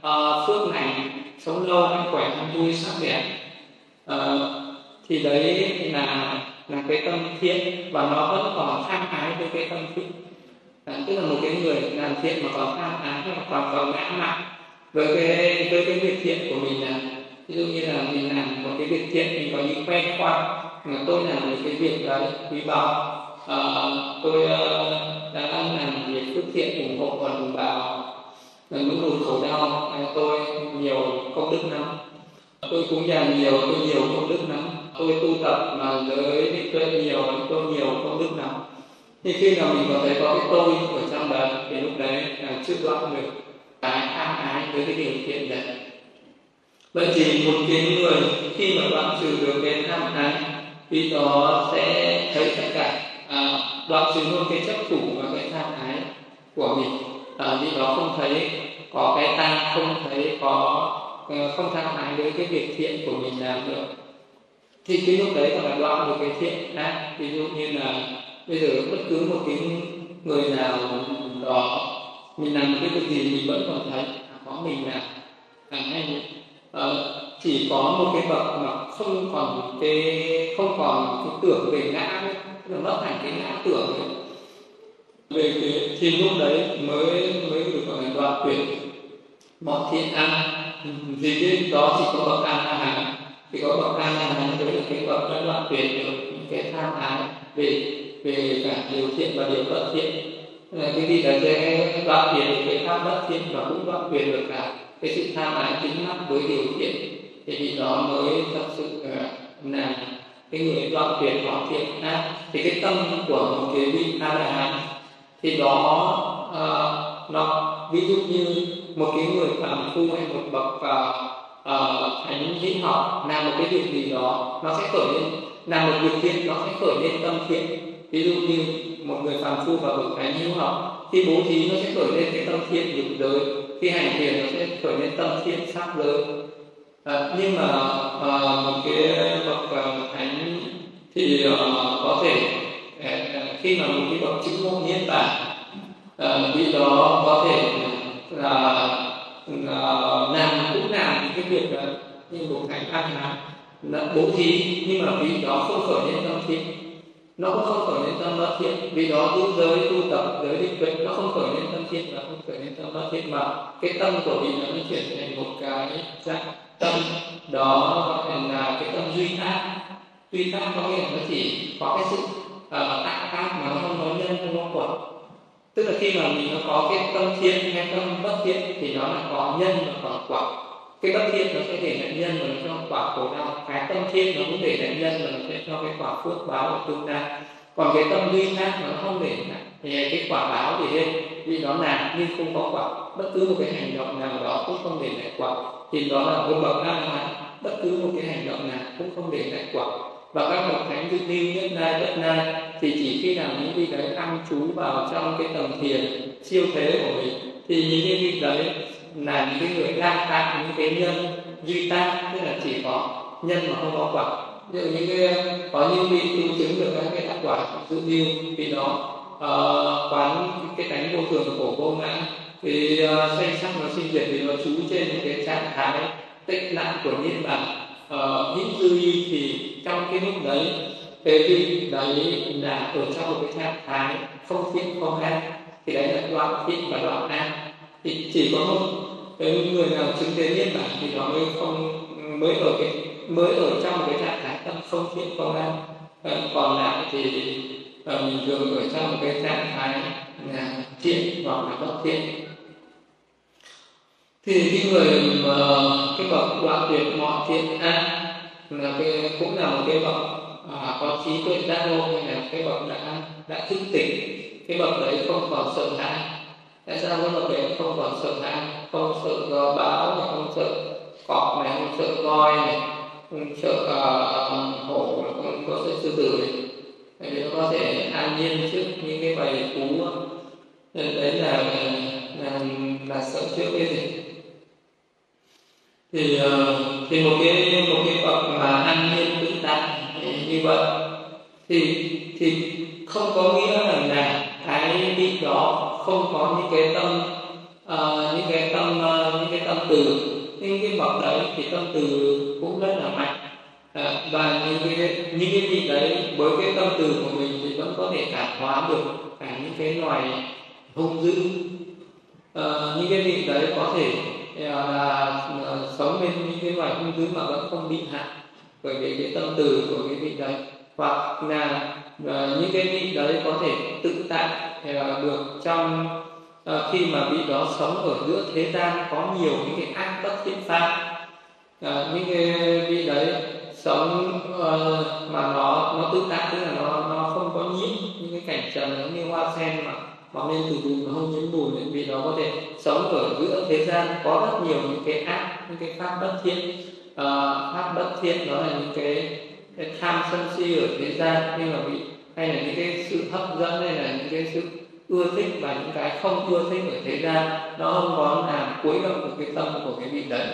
à, phước này sống lâu ăn khỏe ăn vui sắc đẹp. À, thì đấy là là cái tâm thiện và nó vẫn còn tham ái với cái tâm thiện à, tức là một cái người làm thiện mà còn tham ái mà còn còn ngã mạn với cái với cái việc thiện của mình là ví dụ như là mình làm một cái việc thiện mình có những quen qua mà tôi làm một cái việc đấy quý báu. À, tôi uh, đã làm việc phước thiện ủng hộ và đồng bào. Những người khổ đau à, tôi nhiều công đức lắm. Tôi cũng làm nhiều tôi nhiều công đức lắm. Tôi tu tập mà giới định tuệ nhiều tôi nhiều công đức lắm. Thì khi nào mình có thấy có cái tôi ở trong đời thì lúc đấy là chưa đoạn được cái tham ái với cái điều thiện đấy vậy thì một cái người khi mà đoạn trừ được cái tham ái thì đó sẽ thấy tất cả à, đoạn trừ luôn cái chấp thủ và cái tham ái của mình. À, vì đó không thấy có cái ta không thấy có ờ, không tham ái với cái việc thiện của mình làm được. Thì cái lúc đấy còn là đoạn được cái thiện ác ví dụ như là bây giờ bất cứ một cái người nào đó mình làm một cái việc gì mình vẫn còn thấy à, có mình làm à, hay à, chỉ có một cái bậc mà không còn cái không còn cái tưởng về ngã nữa là mất hẳn cái ngã tưởng ấy. về cái thì lúc đấy mới mới được gọi là đoạn tuyệt. Mọi thiện ăn gì cái đó chỉ có bậc an là hàng chỉ có bậc an là hàng đấy là cái bậc đã đoạn tuyệt được những cái tham ái về về cả điều thiện và điều bất thiện. Là cái gì là sẽ đoạn tuyệt được cái tham bất thiện và cũng đoạn tuyệt được cả cái sự tham ái chính mắc với điều thiện thì vì đó mới thật sự ờ, là cái người đoạn tuyệt họ thiện ác. Thì cái tâm của một cái vị a la hán thì đó uh, nó ví dụ như một cái người phàm phu hay một bậc vào uh, thánh hữu học làm một cái việc gì đó nó sẽ khởi lên làm một việc thiện nó sẽ khởi lên tâm thiện. Ví dụ như một người phàm phu và bậc thánh hữu học thì bố thí nó sẽ khởi lên cái tâm thiện dục giới khi hành thiền nó sẽ khởi lên tâm thiện sắc lớn, à, nhưng mà à, một cái bậc uh, thánh thì à, có thể à, à, khi mà một cái bậc chứng ngộ niết bàn à, vị đó có thể là là làm cũng làm cái việc là như một thánh an hán bố thí nhưng mà vị đó không khởi lên tâm thiện nó cũng không khởi lên tâm bất thiện. Vì đó giữ giới tu tập giới định tuệ nó không khởi lên tâm thiện và không khởi lên tâm bất thiện. Mà cái tâm của vị nó mới chuyển thành một cái trạng tâm. Đó gọi là cái tâm duy tác. Duy tác có nghĩa là nó chỉ có cái sự à, uh, tạo tác mà nó không có nhân không có quả tức là khi mà mình nó có cái tâm thiện hay tâm bất thiện thì nó là có nhân và có quả cái bất thiện nó sẽ để nạn nhân và nó cho quả khổ đau. Cái tâm thiện nó cũng để nạn nhân và nó sẽ cho cái quả phước báo ở tương lai. Còn cái tâm duy khác nó không để thì cái quả báo thì lên. Vì nó làm nhưng không có quả. Bất cứ một cái hành động nào đó cũng không để lại quả. Thì đó là một bậc nam hoàn bất cứ một cái hành động nào cũng không để lại quả. Và các bậc thánh như lưu nhất nai bất na thì chỉ khi nào những vị đấy ăn trú vào trong cái tầng thiền siêu thế của mình, thì những cái vị đấy là những cái người đang tạo những cái nhân duy ta tức là chỉ có nhân mà không có quả. Ví dụ những cái có những vị tu chứng được các cái tác quả dụ như vị đó uh, quán cái cánh vô thường của vô ngã thì uh, sanh sắc nó sinh diệt thì nó trú trên một cái trạng thái tịnh lặng của niết bàn. Uh, những tư duy thì trong cái lúc đấy cái vị đấy là ở trong một cái trạng thái không thiện không an thì đấy là đoạn thiện và đoạn an thì chỉ có một cái người nào chứng đến niết bàn thì nó mới không mới ở cái mới ở trong cái trạng thái tâm không thiện không ác ờ, còn lại thì ờ, mình thường ở trong một cái trạng thái là thiện hoặc là bất thiện. Thì cái người mà cái bậc đoạn tuyệt mọi thiện ác là cái cũng là một cái bậc à, có trí tuệ giác ngộ hay là cái bậc đã đã thức tỉnh. Cái bậc đấy không còn sợ hãi tại sao cái bậc đấy không còn sợ hãi không sợ uh, báo này không sợ cọp này không sợ voi này không sợ uh, hổ không có sự sư tử này. Để nó có thể an nhiên trước những cái bài cú. Nên đấy là là là sợ trước cái gì? Thì ờ, thì một cái một cái bậc mà an nhiên tự tại như vậy. Thì thì không có nghĩa rằng là cái bị đó không có những cái tâm uh, những cái tâm uh, những cái tâm từ. Những cái bậc đấy thì tâm từ cũng rất là mạnh. À, và những cái những cái vị đấy với cái tâm từ của mình thì vẫn có thể cảm hóa được cả những cái loài hung dữ. À, những cái vị đấy có thể là uh, sống bên những cái loài hung dữ mà vẫn không bị hại bởi vì cái tâm từ của cái vị đấy. Hoặc là uh, những cái vị đấy có thể tự tại được trong ờ, khi mà vị đó sống ở giữa thế gian có nhiều những cái ác bất thiện pháp ờ, những cái vị đấy sống uh, mà nó nó tự tại tức là nó nó không có nhiễm những cái cảnh trần giống như hoa sen mà mọc lên từ bùn nó không nhiễm bùn vì nó có thể sống ở giữa thế gian có rất nhiều những cái ác những cái pháp bất thiện uh, pháp bất thiện đó là những cái, cái tham sân si ở thế gian nhưng mà bị hay là những cái sự hấp dẫn hay là những cái sự ưa thích và những cái không ưa thích ở thế gian nó không có làm cuối động được cái tâm của cái vị đấy.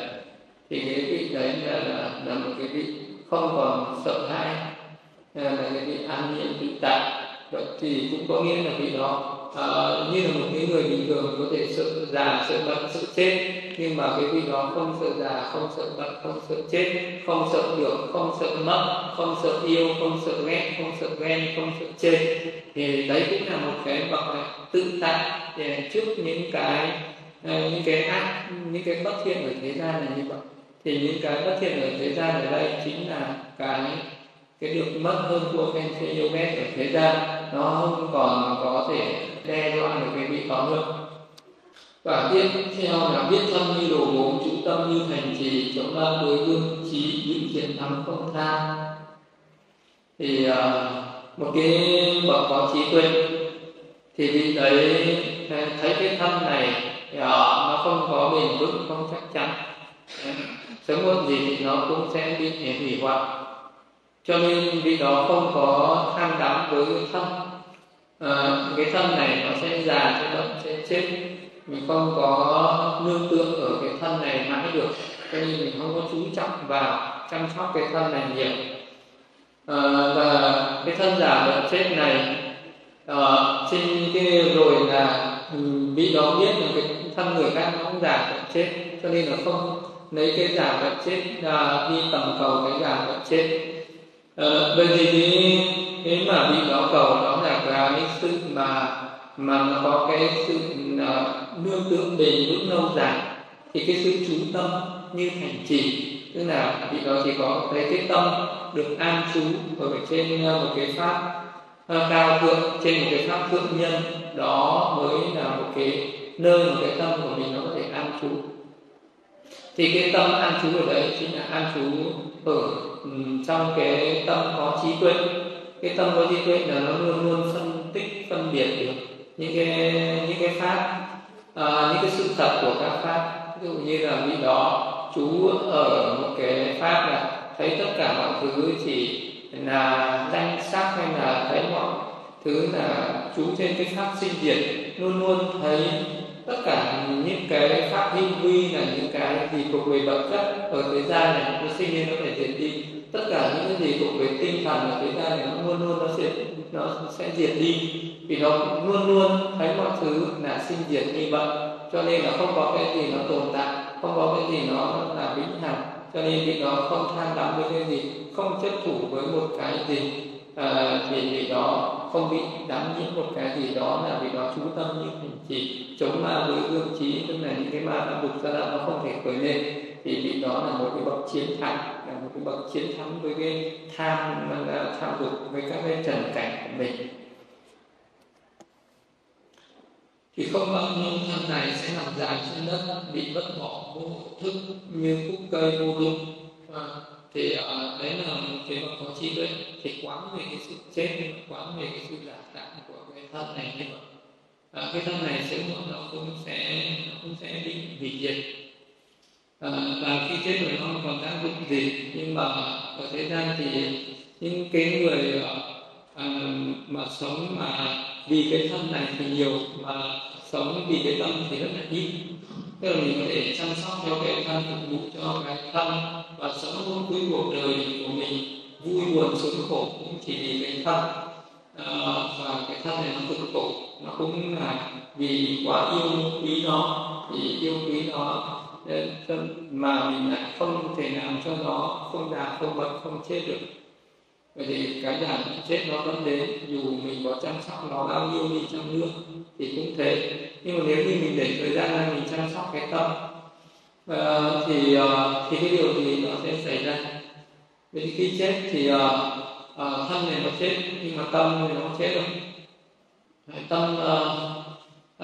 Thì cái vị đấy là là, là một cái vị không còn sợ hãi là cái vị an nhiên tự tại. Vậy thì cũng có nghĩa là vị đó uh, như là một cái người bình thường có thể sợ già sợ bệnh sợ chết nhưng mà cái vị đó không sợ già, không sợ bệnh, không sợ chết, không sợ được, không sợ mất, không sợ yêu, không sợ ghét, không sợ ghen, không sợ chê thì đấy cũng là một cái bậc tự tại trước những cái ờ, những cái ác, những cái bất thiện ở thế gian này như vậy. Thì những cái bất thiện ở thế gian ở đây chính là cái cái được mất hơn thua khen chê yêu ghét ở thế gian, nó không còn có thể đe dọa được cái vị đó nữa. Quả tiếp theo là biết thân như đồ gốm chủ tâm như thành trì chống ba đối gương trí những chiến thắng không tha. Thì uh, một cái bậc có trí tuệ thì vị đấy à, thấy cái thân này uh, nó không có bền vững không chắc chắn. Sớm muộn gì thì nó cũng sẽ bị hủy hoại. Cho nên vị đó không có tham đắm với cái thân à, cái thân này nó sẽ già sẽ bệnh sẽ chết mình không có nương tựa ở cái thân này mãi được. Cho nên mình không có chú trọng vào chăm sóc cái thân này nhiều. À, và cái thân giả bệnh chết này uh, trên cái rồi là ừ, bị đó biết là cái thân người khác nó cũng giả bệnh chết. Cho nên là không lấy cái giả vật chết uh, đi tầm cầu cái giả vật chết. Uh, bởi vì cái cái mà bị đó cầu đó là cái sự mà mà nó có cái sự ờ, nương tựa bền vững lâu dài, thì cái sự chú tâm như hành trì tức là vị đó chỉ có thấy cái tâm được an trú ở trên ờ, một cái pháp ờ, cao thượng, trên một cái pháp thượng nhân, đó mới là một cái nơi một cái tâm của mình nó có thể an trú. Thì cái tâm an trú ở đấy chính là an trú ở ừ, trong cái tâm có trí tuệ. Cái tâm có trí tuệ là nó luôn luôn phân tích, phân biệt được những cái những cái pháp uh, những cái sự tập của các pháp ví dụ như là vị đó chú ở một cái pháp là thấy tất cả mọi thứ chỉ là danh sắc hay là thấy mọi thứ là chú trên cái pháp sinh diệt luôn luôn thấy tất cả những cái pháp hy vi là những cái gì thuộc về vật chất ở thế gian này nó sinh lên nó phải diệt đi tất cả những cái gì thuộc về tinh thần ở thế gian này nó luôn luôn nó sẽ nó sẽ diệt đi. Vì nó luôn luôn thấy mọi thứ là sinh diệt như vậy cho nên là không có cái gì nó tồn tại không có cái gì nó là vĩnh hằng. Cho nên vì nó không tham đắm với cái gì không chấp thủ với một cái gì à, thì vì đó không bị đắm nhiễm một cái gì đó là vì nó chú tâm như hành trì chống ma với gương trí tức là những cái ma đã bục ra nó không thể khởi lên. Thì vì đó là một cái bậc chiến thắng một cái bậc chiến thắng với cái tham à, tham dục với các cái trần cảnh của mình. Thì không bao lâu thân này sẽ nằm dài trên đất bị vất bỏ vô thức như khúc cây vô lung. À, thì à, đấy là một cái bậc có trí tuệ. Thì quán về cái sự chết quán về cái sự giả tạm của cái thân này như vậy. À, cái thân này sẽ nó cũng sẽ nó cũng sẽ bị hủy diệt à, và khi chết rồi nó không còn tác dụng gì nhưng mà ở thế gian thì những cái người à, mà sống mà vì cái thân này thì nhiều mà sống vì cái tâm thì rất là ít. Tức là mình có thể chăm sóc cho cái thân phục vụ cho cái thân và sống luôn cuối cuộc đời của mình vui buồn sướng khổ cũng chỉ vì cái thân. À, và cái thân này nó cực khổ nó cũng là vì quá yêu quý nó vì yêu quý nó mà mình lại không thể làm cho nó không già không bệnh không chết được. Vậy thì cái già chết nó vẫn đến dù mình có chăm sóc nó bao nhiêu đi chăng nữa thì cũng thế. Nhưng mà nếu như mình để thời gian ra mình chăm sóc cái tâm uh, thì uh, thì cái điều gì nó sẽ xảy ra? Vậy thì khi chết thì uh, uh, thân này nó chết nhưng mà tâm thì nó không chết đâu. Tâm uh,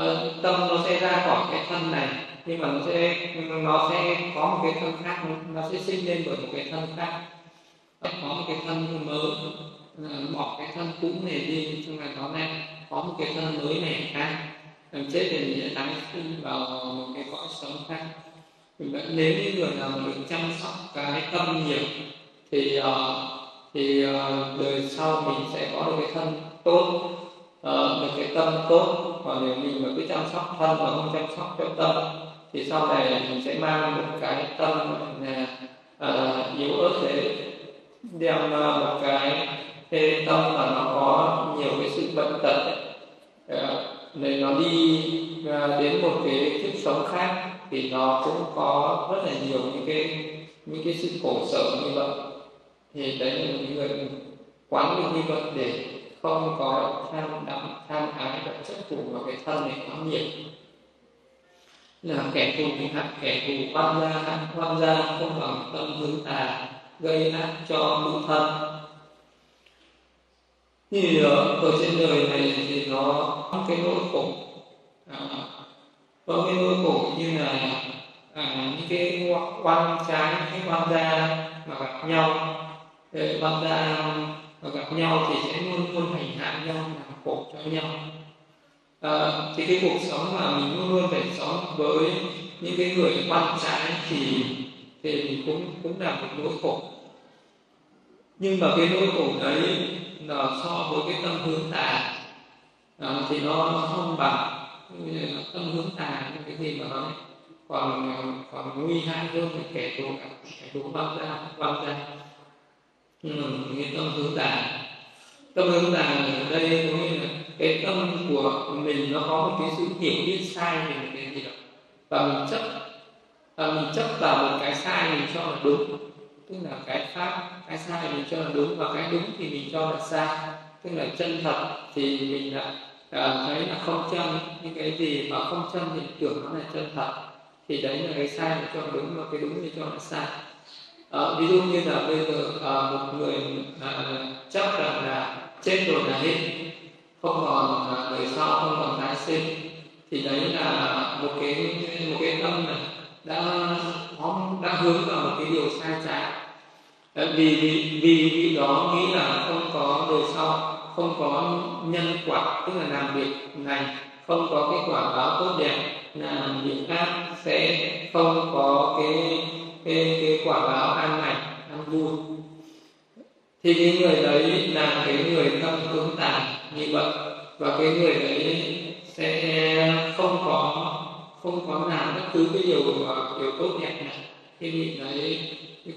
uh, tâm nó sẽ ra khỏi cái thân này nhưng mà nó sẽ nó sẽ có một cái thân khác nó sẽ sinh lên bởi một cái thân khác. Nó có một cái thân mới ờ, bỏ cái thân cũ này đi trong là nó này có một cái thân mới này khác. Làm chết thì sẽ tái sinh vào một cái cõi sống khác. Nếu như người nào được chăm sóc cái tâm nhiều thì uh, thì uh, đời sau mình sẽ có được cái thân tốt. Ờ, uh, được cái tâm tốt còn nếu mình mà cứ chăm sóc thân mà không chăm sóc cho tâm thì sau này mình sẽ mang một cái tâm là uh, yếu ớt để đem uh, một cái thế tâm mà nó có nhiều cái sự bệnh tật để ờ, nó đi đến một cái kiếp sống khác thì nó cũng có rất là nhiều những cái những cái sự khổ sở như vậy. Thì đấy là những người quán được như vậy để không có tham đắm tham ái động chất thủ vào cái thân này quá nhiều. Là kẻ thù hại kẻ thù quan gia quan gia không bằng tâm hướng tà gây ác cho tự thân. Như ờ, ở trên đời này thì nó có cái nỗi khổ. À, có cái nỗi khổ như là à, những cái quan trái cái quan gia mà gặp nhau. Quan gia và gặp nhau thì sẽ luôn luôn hành hạ nhau làm khổ cho nhau. À, thì cái cuộc sống mà mình luôn luôn phải sống với những cái người quan trái thì thì cũng cũng là một nỗi khổ. Nhưng mà cái nỗi khổ đấy là so với cái tâm hướng tà. À, thì nó không bằng tâm hướng tà những cái gì mà nó còn ờ, còn nguy hại hơn kẻ thù kẻ thù bao ra bao ra ừ, cái tâm hướng tà tâm hướng tà ở đây có nghĩa là cái tâm của mình nó có một cái sự hiểu biết sai về một cái gì đó. Và mình chấp và mình chấp vào một cái sai mình cho là đúng. Tức là cái pháp cái sai mình cho là đúng và cái đúng thì mình cho là sai. Tức là chân thật thì mình lại à, thấy là không chân những cái gì mà không chân thì tưởng nó là chân thật. Thì đấy là cái sai mình cho là đúng và cái đúng thì cho là sai à, ví dụ như là bây giờ à, một người à, chắc rằng là chết rồi là hết không còn à, đời sau không còn tái sinh thì đấy là một cái một cái tâm này đã đã hướng vào một cái điều sai trái. Vì vì vì vì đó nghĩ là không có đời sau không có nhân quả tức là làm việc này không có cái quả báo tốt đẹp làm việc khác sẽ không có cái cái, cái quả báo an lành an vui. Thì cái người đấy là cái người tâm hướng tàn như vậy và cái người đấy sẽ không có không có làm bất cứ cái điều điều tốt đẹp này thì vị đấy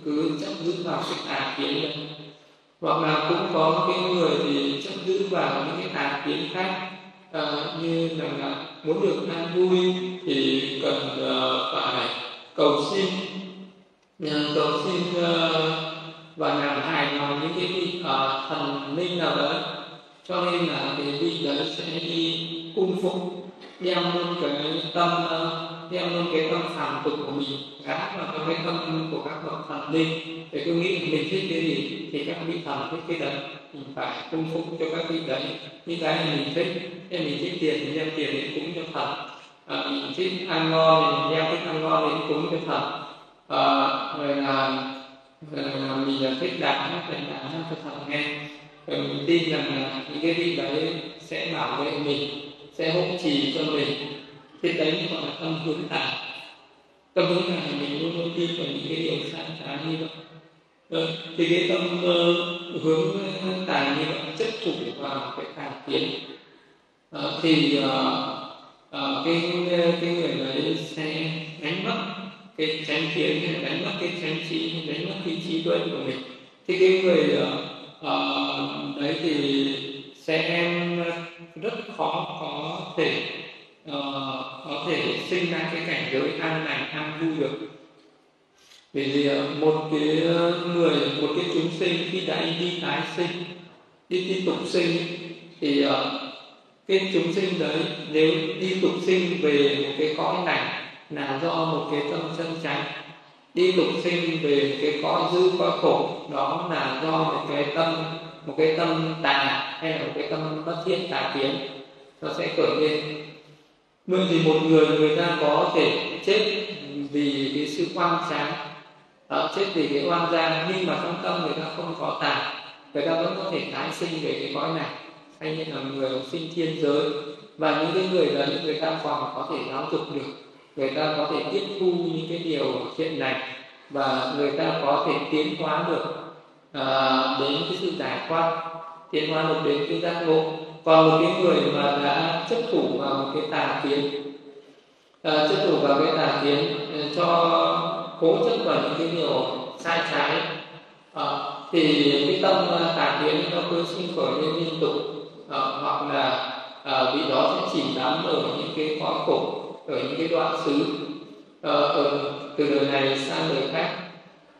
cứ chấp giữ vào sự tà kiến đấy. Hoặc là cũng có cái người thì chấp giữ vào những cái tà kiến khác. À, như là, là muốn được an vui thì cần uh, phải cầu xin uh, cầu xin ờ, và làm hài lòng những cái vị uh, thần linh nào đó. Cho nên là cái vị đấy sẽ đi cung phụng đem luôn cái tâm ờ, đem luôn cái tâm phàm tục của mình gắn vào trong cái tâm của các bậc thần linh. Để tôi nghĩ mình thích cái gì thì các vị thần thích cái đấy mình phải cung phụng cho các vị đấy. Những cái mình thích nếu mình thích tiền thì đem tiền đến cúng cho thần à, mình thích ăn ngon thì đem thích ăn ngon đến cúng cho thần Ờ, à, rồi là rồi là mình ờ, thích đạt nó thành đạt nó thực thần nghe. Rồi mình tin rằng là những cái vị đấy sẽ bảo vệ mình sẽ hỗ trì cho mình. Thì đấy gọi là tâm hướng tả tâm hướng tả mình luôn luôn tin vào những cái điều sai trái như vậy. Ừ, thì cái tâm uh, hướng tài như vậy chấp thủ vào cái tà tiến. Uh, thì uh, uh, cái cái người đấy sẽ đánh mất cái chánh kiến đánh mất cái chánh trí đánh mất cái trí tuệ của mình. Thì cái người uh, đấy thì sẽ ờ, rất khó có thể uh, có thể sinh ra cái cảnh giới an lành an vui được. Vì gì một cái người một cái chúng sinh khi đã đi tái sinh đi tiếp tục sinh thì uh, cái chúng sinh đấy nếu đi tục sinh về một cái cõi này là do một cái tâm sân chánh. Đi lục sinh về cái cõi dư cõi khổ. Đó là do một cái tâm một cái tâm tà hay là một cái tâm bất thiện tà kiến. Nó sẽ khởi lên. Vậy thì một người người ta có thể chết vì cái sự oan sáng đó, chết vì cái oan gian nhưng mà trong tâm người ta không có tà. Người ta vẫn có thể tái sinh về cái cõi này. Hay như là người sinh thiên giới. Và những cái người đấy người ta còn có thể giáo dục được người ta có thể tiếp thu những cái điều thiện này và người ta có thể tiến hóa được à, đến cái sự giải thoát tiến hóa được đến cái giác ngộ. Còn một cái người mà đã chấp thủ vào một cái tà kiến à, chấp thủ vào cái tà kiến à, cho cố chấp vào những cái điều sai trái à, thì cái tâm à, tà kiến nó cứ sinh khởi lên liên tục à, hoặc là à, vị đó sẽ chìm đắm ở những cái cõi khổ ở những cái đoạn xứ ờ, ở từ đời này sang đời khác.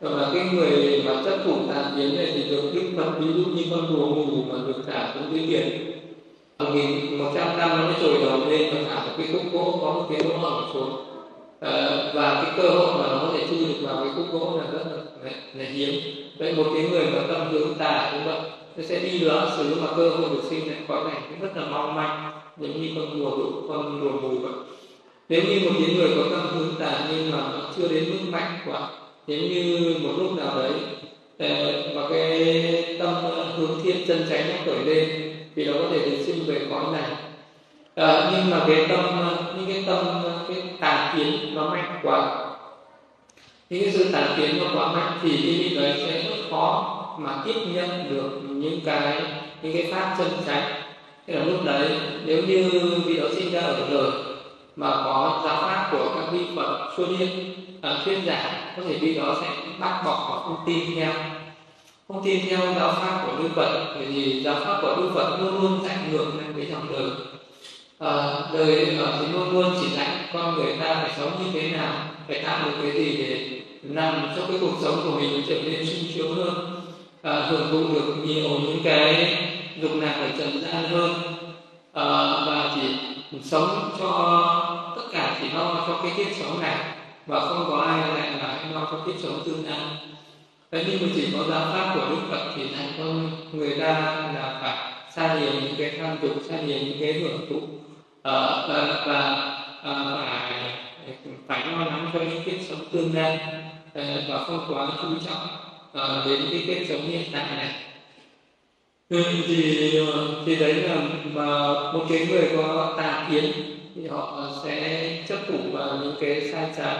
Và cái người mà chấp thủ tà kiến này thì được đức phật ví dụ như con rùa ngủ mà được thả xuống dưới biển một nghìn một trăm năm nó mới trồi đầu lên và thả một cái khúc gỗ có một cái lỗ hổng xuống. À, và cái cơ hội mà nó có thể chui được vào cái khúc gỗ là rất là, là, là hiếm. Vậy một cái người mà tâm hướng tà cũng vậy nó sẽ đi lỡ xứ mà cơ hội được sinh lại cõi này. Cũng rất là mong manh giống như con rùa con rùa mù vậy nếu như một cái người có tâm hướng tà nhưng mà nó chưa đến mức mạnh quá nếu như một lúc nào đấy ờ, mà cái tâm ờ, hướng thiện chân chánh nó khởi lên thì nó có thể được sinh về cõi này. À, nhưng mà cái tâm những cái tâm cái tà kiến nó mạnh quá những cái sự tà kiến nó quá mạnh thì cái vị đấy sẽ rất khó mà tiếp nhận được những cái những cái pháp chân chánh. Thế là lúc đấy nếu như vị đó sinh ra ở đời mà có giáo pháp của các vị phật xuất hiện uh, thuyết giảng có thể vị đó sẽ bác bỏ và không tin theo. Không tin theo giáo pháp của đức phật bởi vì giáo pháp của đức phật luôn luôn dạy ngược lại với dòng đời. À, đời ở thì luôn luôn chỉ dạy con người ta phải sống như thế nào phải tạo được cái gì để làm cho cái cuộc sống của mình trở nên sung sướng hơn à, hưởng thụ được nhiều những cái dục lạc ở trần gian hơn. À, và chỉ sống cho tất cả chỉ lo cho cái kiếp sống này và không có ai lại là lo cho kiếp sống tương lai. Thế nhưng mà chỉ có giáo pháp của đức phật thì thành công người ta là phải xa lìa những cái tham dục xa lìa những cái hưởng thụ uh, và, và uh, phải phải lo lắng cho những kiếp sống tương lai và không quá chú trọng đến cái kiếp sống hiện tại này ừ, thì ờ, thì đấy là mà một cái người có tà kiến thì họ sẽ chấp thủ vào những cái sai trái.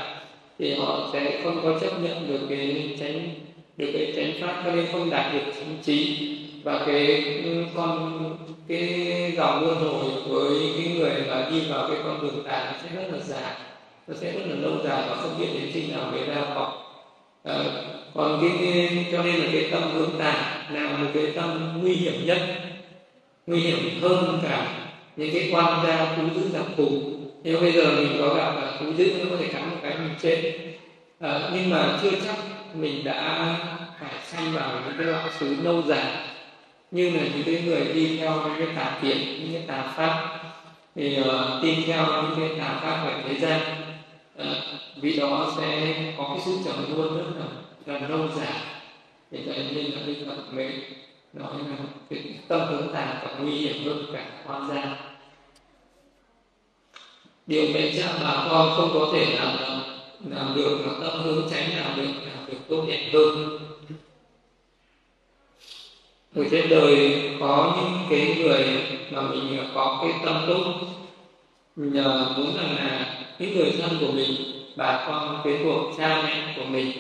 Thì họ sẽ không có chấp nhận được cái tránh được cái tránh pháp cho nên không đạt được chính trí. Và cái ừ, con cái dòng luân hồi với cái người mà đi vào cái con đường tà nó sẽ rất là dài nó sẽ rất là lâu dài và không biết đến khi nào mới ra khỏi à, còn cái, cái cho nên là cái tâm hướng tà là một cái tâm nguy hiểm nhất nguy hiểm hơn cả những cái quan gia thú dữ giặc thù. Nếu bây giờ mình có gặp là thú dữ nó có thể cắn một cái mình chết. À, nhưng mà chưa chắc mình đã phải sanh vào những cái loại xứ lâu dài như là những cái người đi theo những cái tà kiến những cái tà pháp. Thì ờ, uh, tin theo những cái tà pháp ở thế gian. Ờ, vị đó sẽ có cái sự trầm luôn rất là là lâu dài. Thì cho nên là bây tập mới nói là cái tâm hướng tà còn nguy hiểm hơn cả quan gia. Điều mẹ cha bà con không có thể làm làm được mà tâm hướng tránh làm được làm được tốt đẹp hơn. Ở trên đời có những cái người mà mình có cái tâm tốt nhờ muốn rằng là những người thân của mình bà con quyến thuộc cha mẹ của mình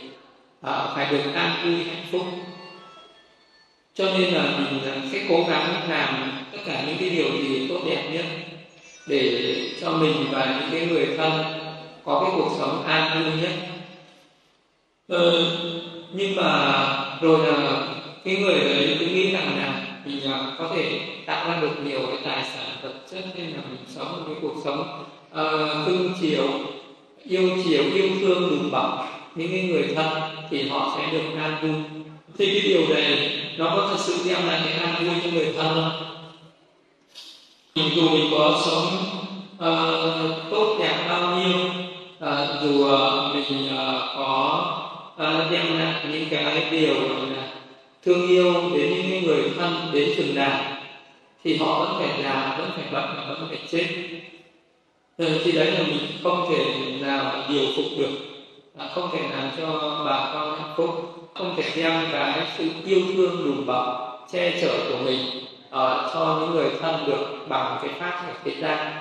à, phải được an vui hạnh phúc. Cho nên là mình sẽ cố gắng làm tất cả những cái điều gì tốt đẹp nhất để cho mình và những cái người thân có cái cuộc sống an vui nhất. Ờ, nhưng mà rồi là cái người đấy cứ nghĩ rằng là mình uh, có thể tạo ra được nhiều cái tài sản vật chất nên là mình sống một cái cuộc sống. Ờ, uh, cưng chiều yêu chiều yêu thương đùm bọc những cái người thân thì họ sẽ được an vui. Thì cái điều này nó có thật sự đem lại cái an vui cho người thân không? Mình dù mình có sống uh, tốt đẹp bao nhiêu uh, dù uh, mình uh, có uh, đem lại những cái điều là thương yêu đến những người thân đến chừng nào thì họ vẫn phải già vẫn phải bệnh vẫn phải chết thì, thì đấy là mình không thể nào điều phục được. À, không thể làm cho bà con hạnh phúc không thể đem cái sự yêu thương đùm bọc che chở của mình uh, cho những người thân được bằng cái pháp ở thế gian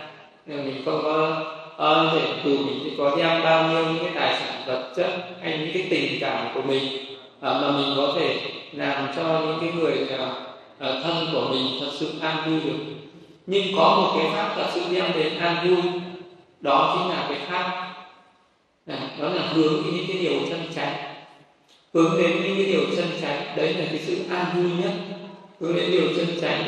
nên mình không có uh, thể từ mình có đem bao nhiêu những cái tài sản vật chất hay những cái tình cảm của mình uh, mà mình có thể làm cho những cái người uh, thân của mình thật sự an vui được. Nhưng có một cái pháp thật sự đem đến an vui đó chính là cái pháp. Đó là hướng đến những cái điều chân chánh. Hướng đến những cái điều chân chánh đấy là cái sự an vui nhất. Hướng đến điều chân chánh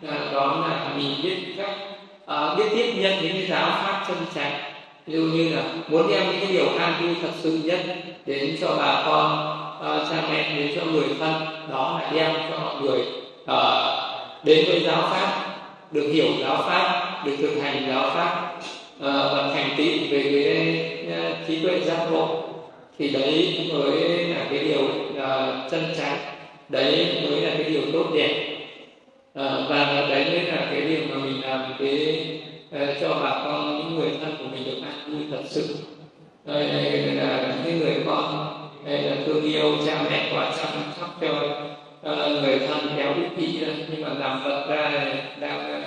là đó là mình biết cách uh, biết tiếp nhận những cái giáo pháp chân chánh. Ví dụ như là muốn đem những cái điều an vui thật sự nhất đến cho bà con uh, cha mẹ đến cho người thân đó là đem cho mọi người uh, đến với giáo pháp được hiểu giáo pháp được thực hành giáo pháp. Ờ, uh, thành tựu về cái uh, trí tuệ giác ngộ. Thì đấy mới là cái điều uh, chân chánh. Đấy mới là cái điều tốt đẹp. Uh, và đấy mới là cái điều mà mình làm cái uh, cho bà con những người thân của mình được an vui thật sự. Đây là những người con đây là thương yêu cha mẹ và chăm sóc cho uh, người thân kéo đứt bị nhưng mà làm vật ra đang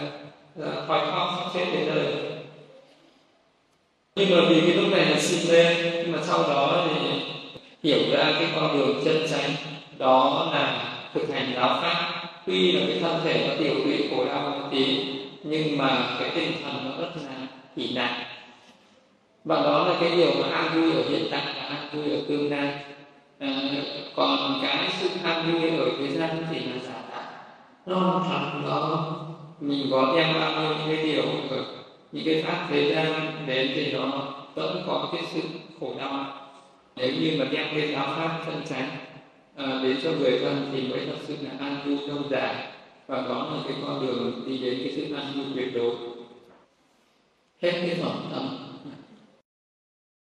uh, khoai khóc sắp xếp đến đời nhưng mà vì cái lúc này là sinh lên nhưng mà sau đó thì hiểu ra cái con đường chân chánh đó là thực hành giáo pháp. Tuy là cái thân thể nó tiểu tụy khổ đau một tí nhưng mà cái tinh thần nó rất là kỳ nạn và đó là cái điều mà an vui ở hiện tại và an vui ở tương lai. À, còn cái sự an vui ở thế gian thì là giả tạo. Nó thật đó. Mình có đem bao nhiêu những cái điều ở những cái pháp thế gian đến thì nó vẫn có cái sự khổ đau. Nếu như mà đem cái giáo pháp thân tránh à, đến cho người thân thì mới thật sự là an vui lâu dài. Và đó là cái con đường đi đến cái sự an vui tuyệt đối. Hết cái phẩm tâm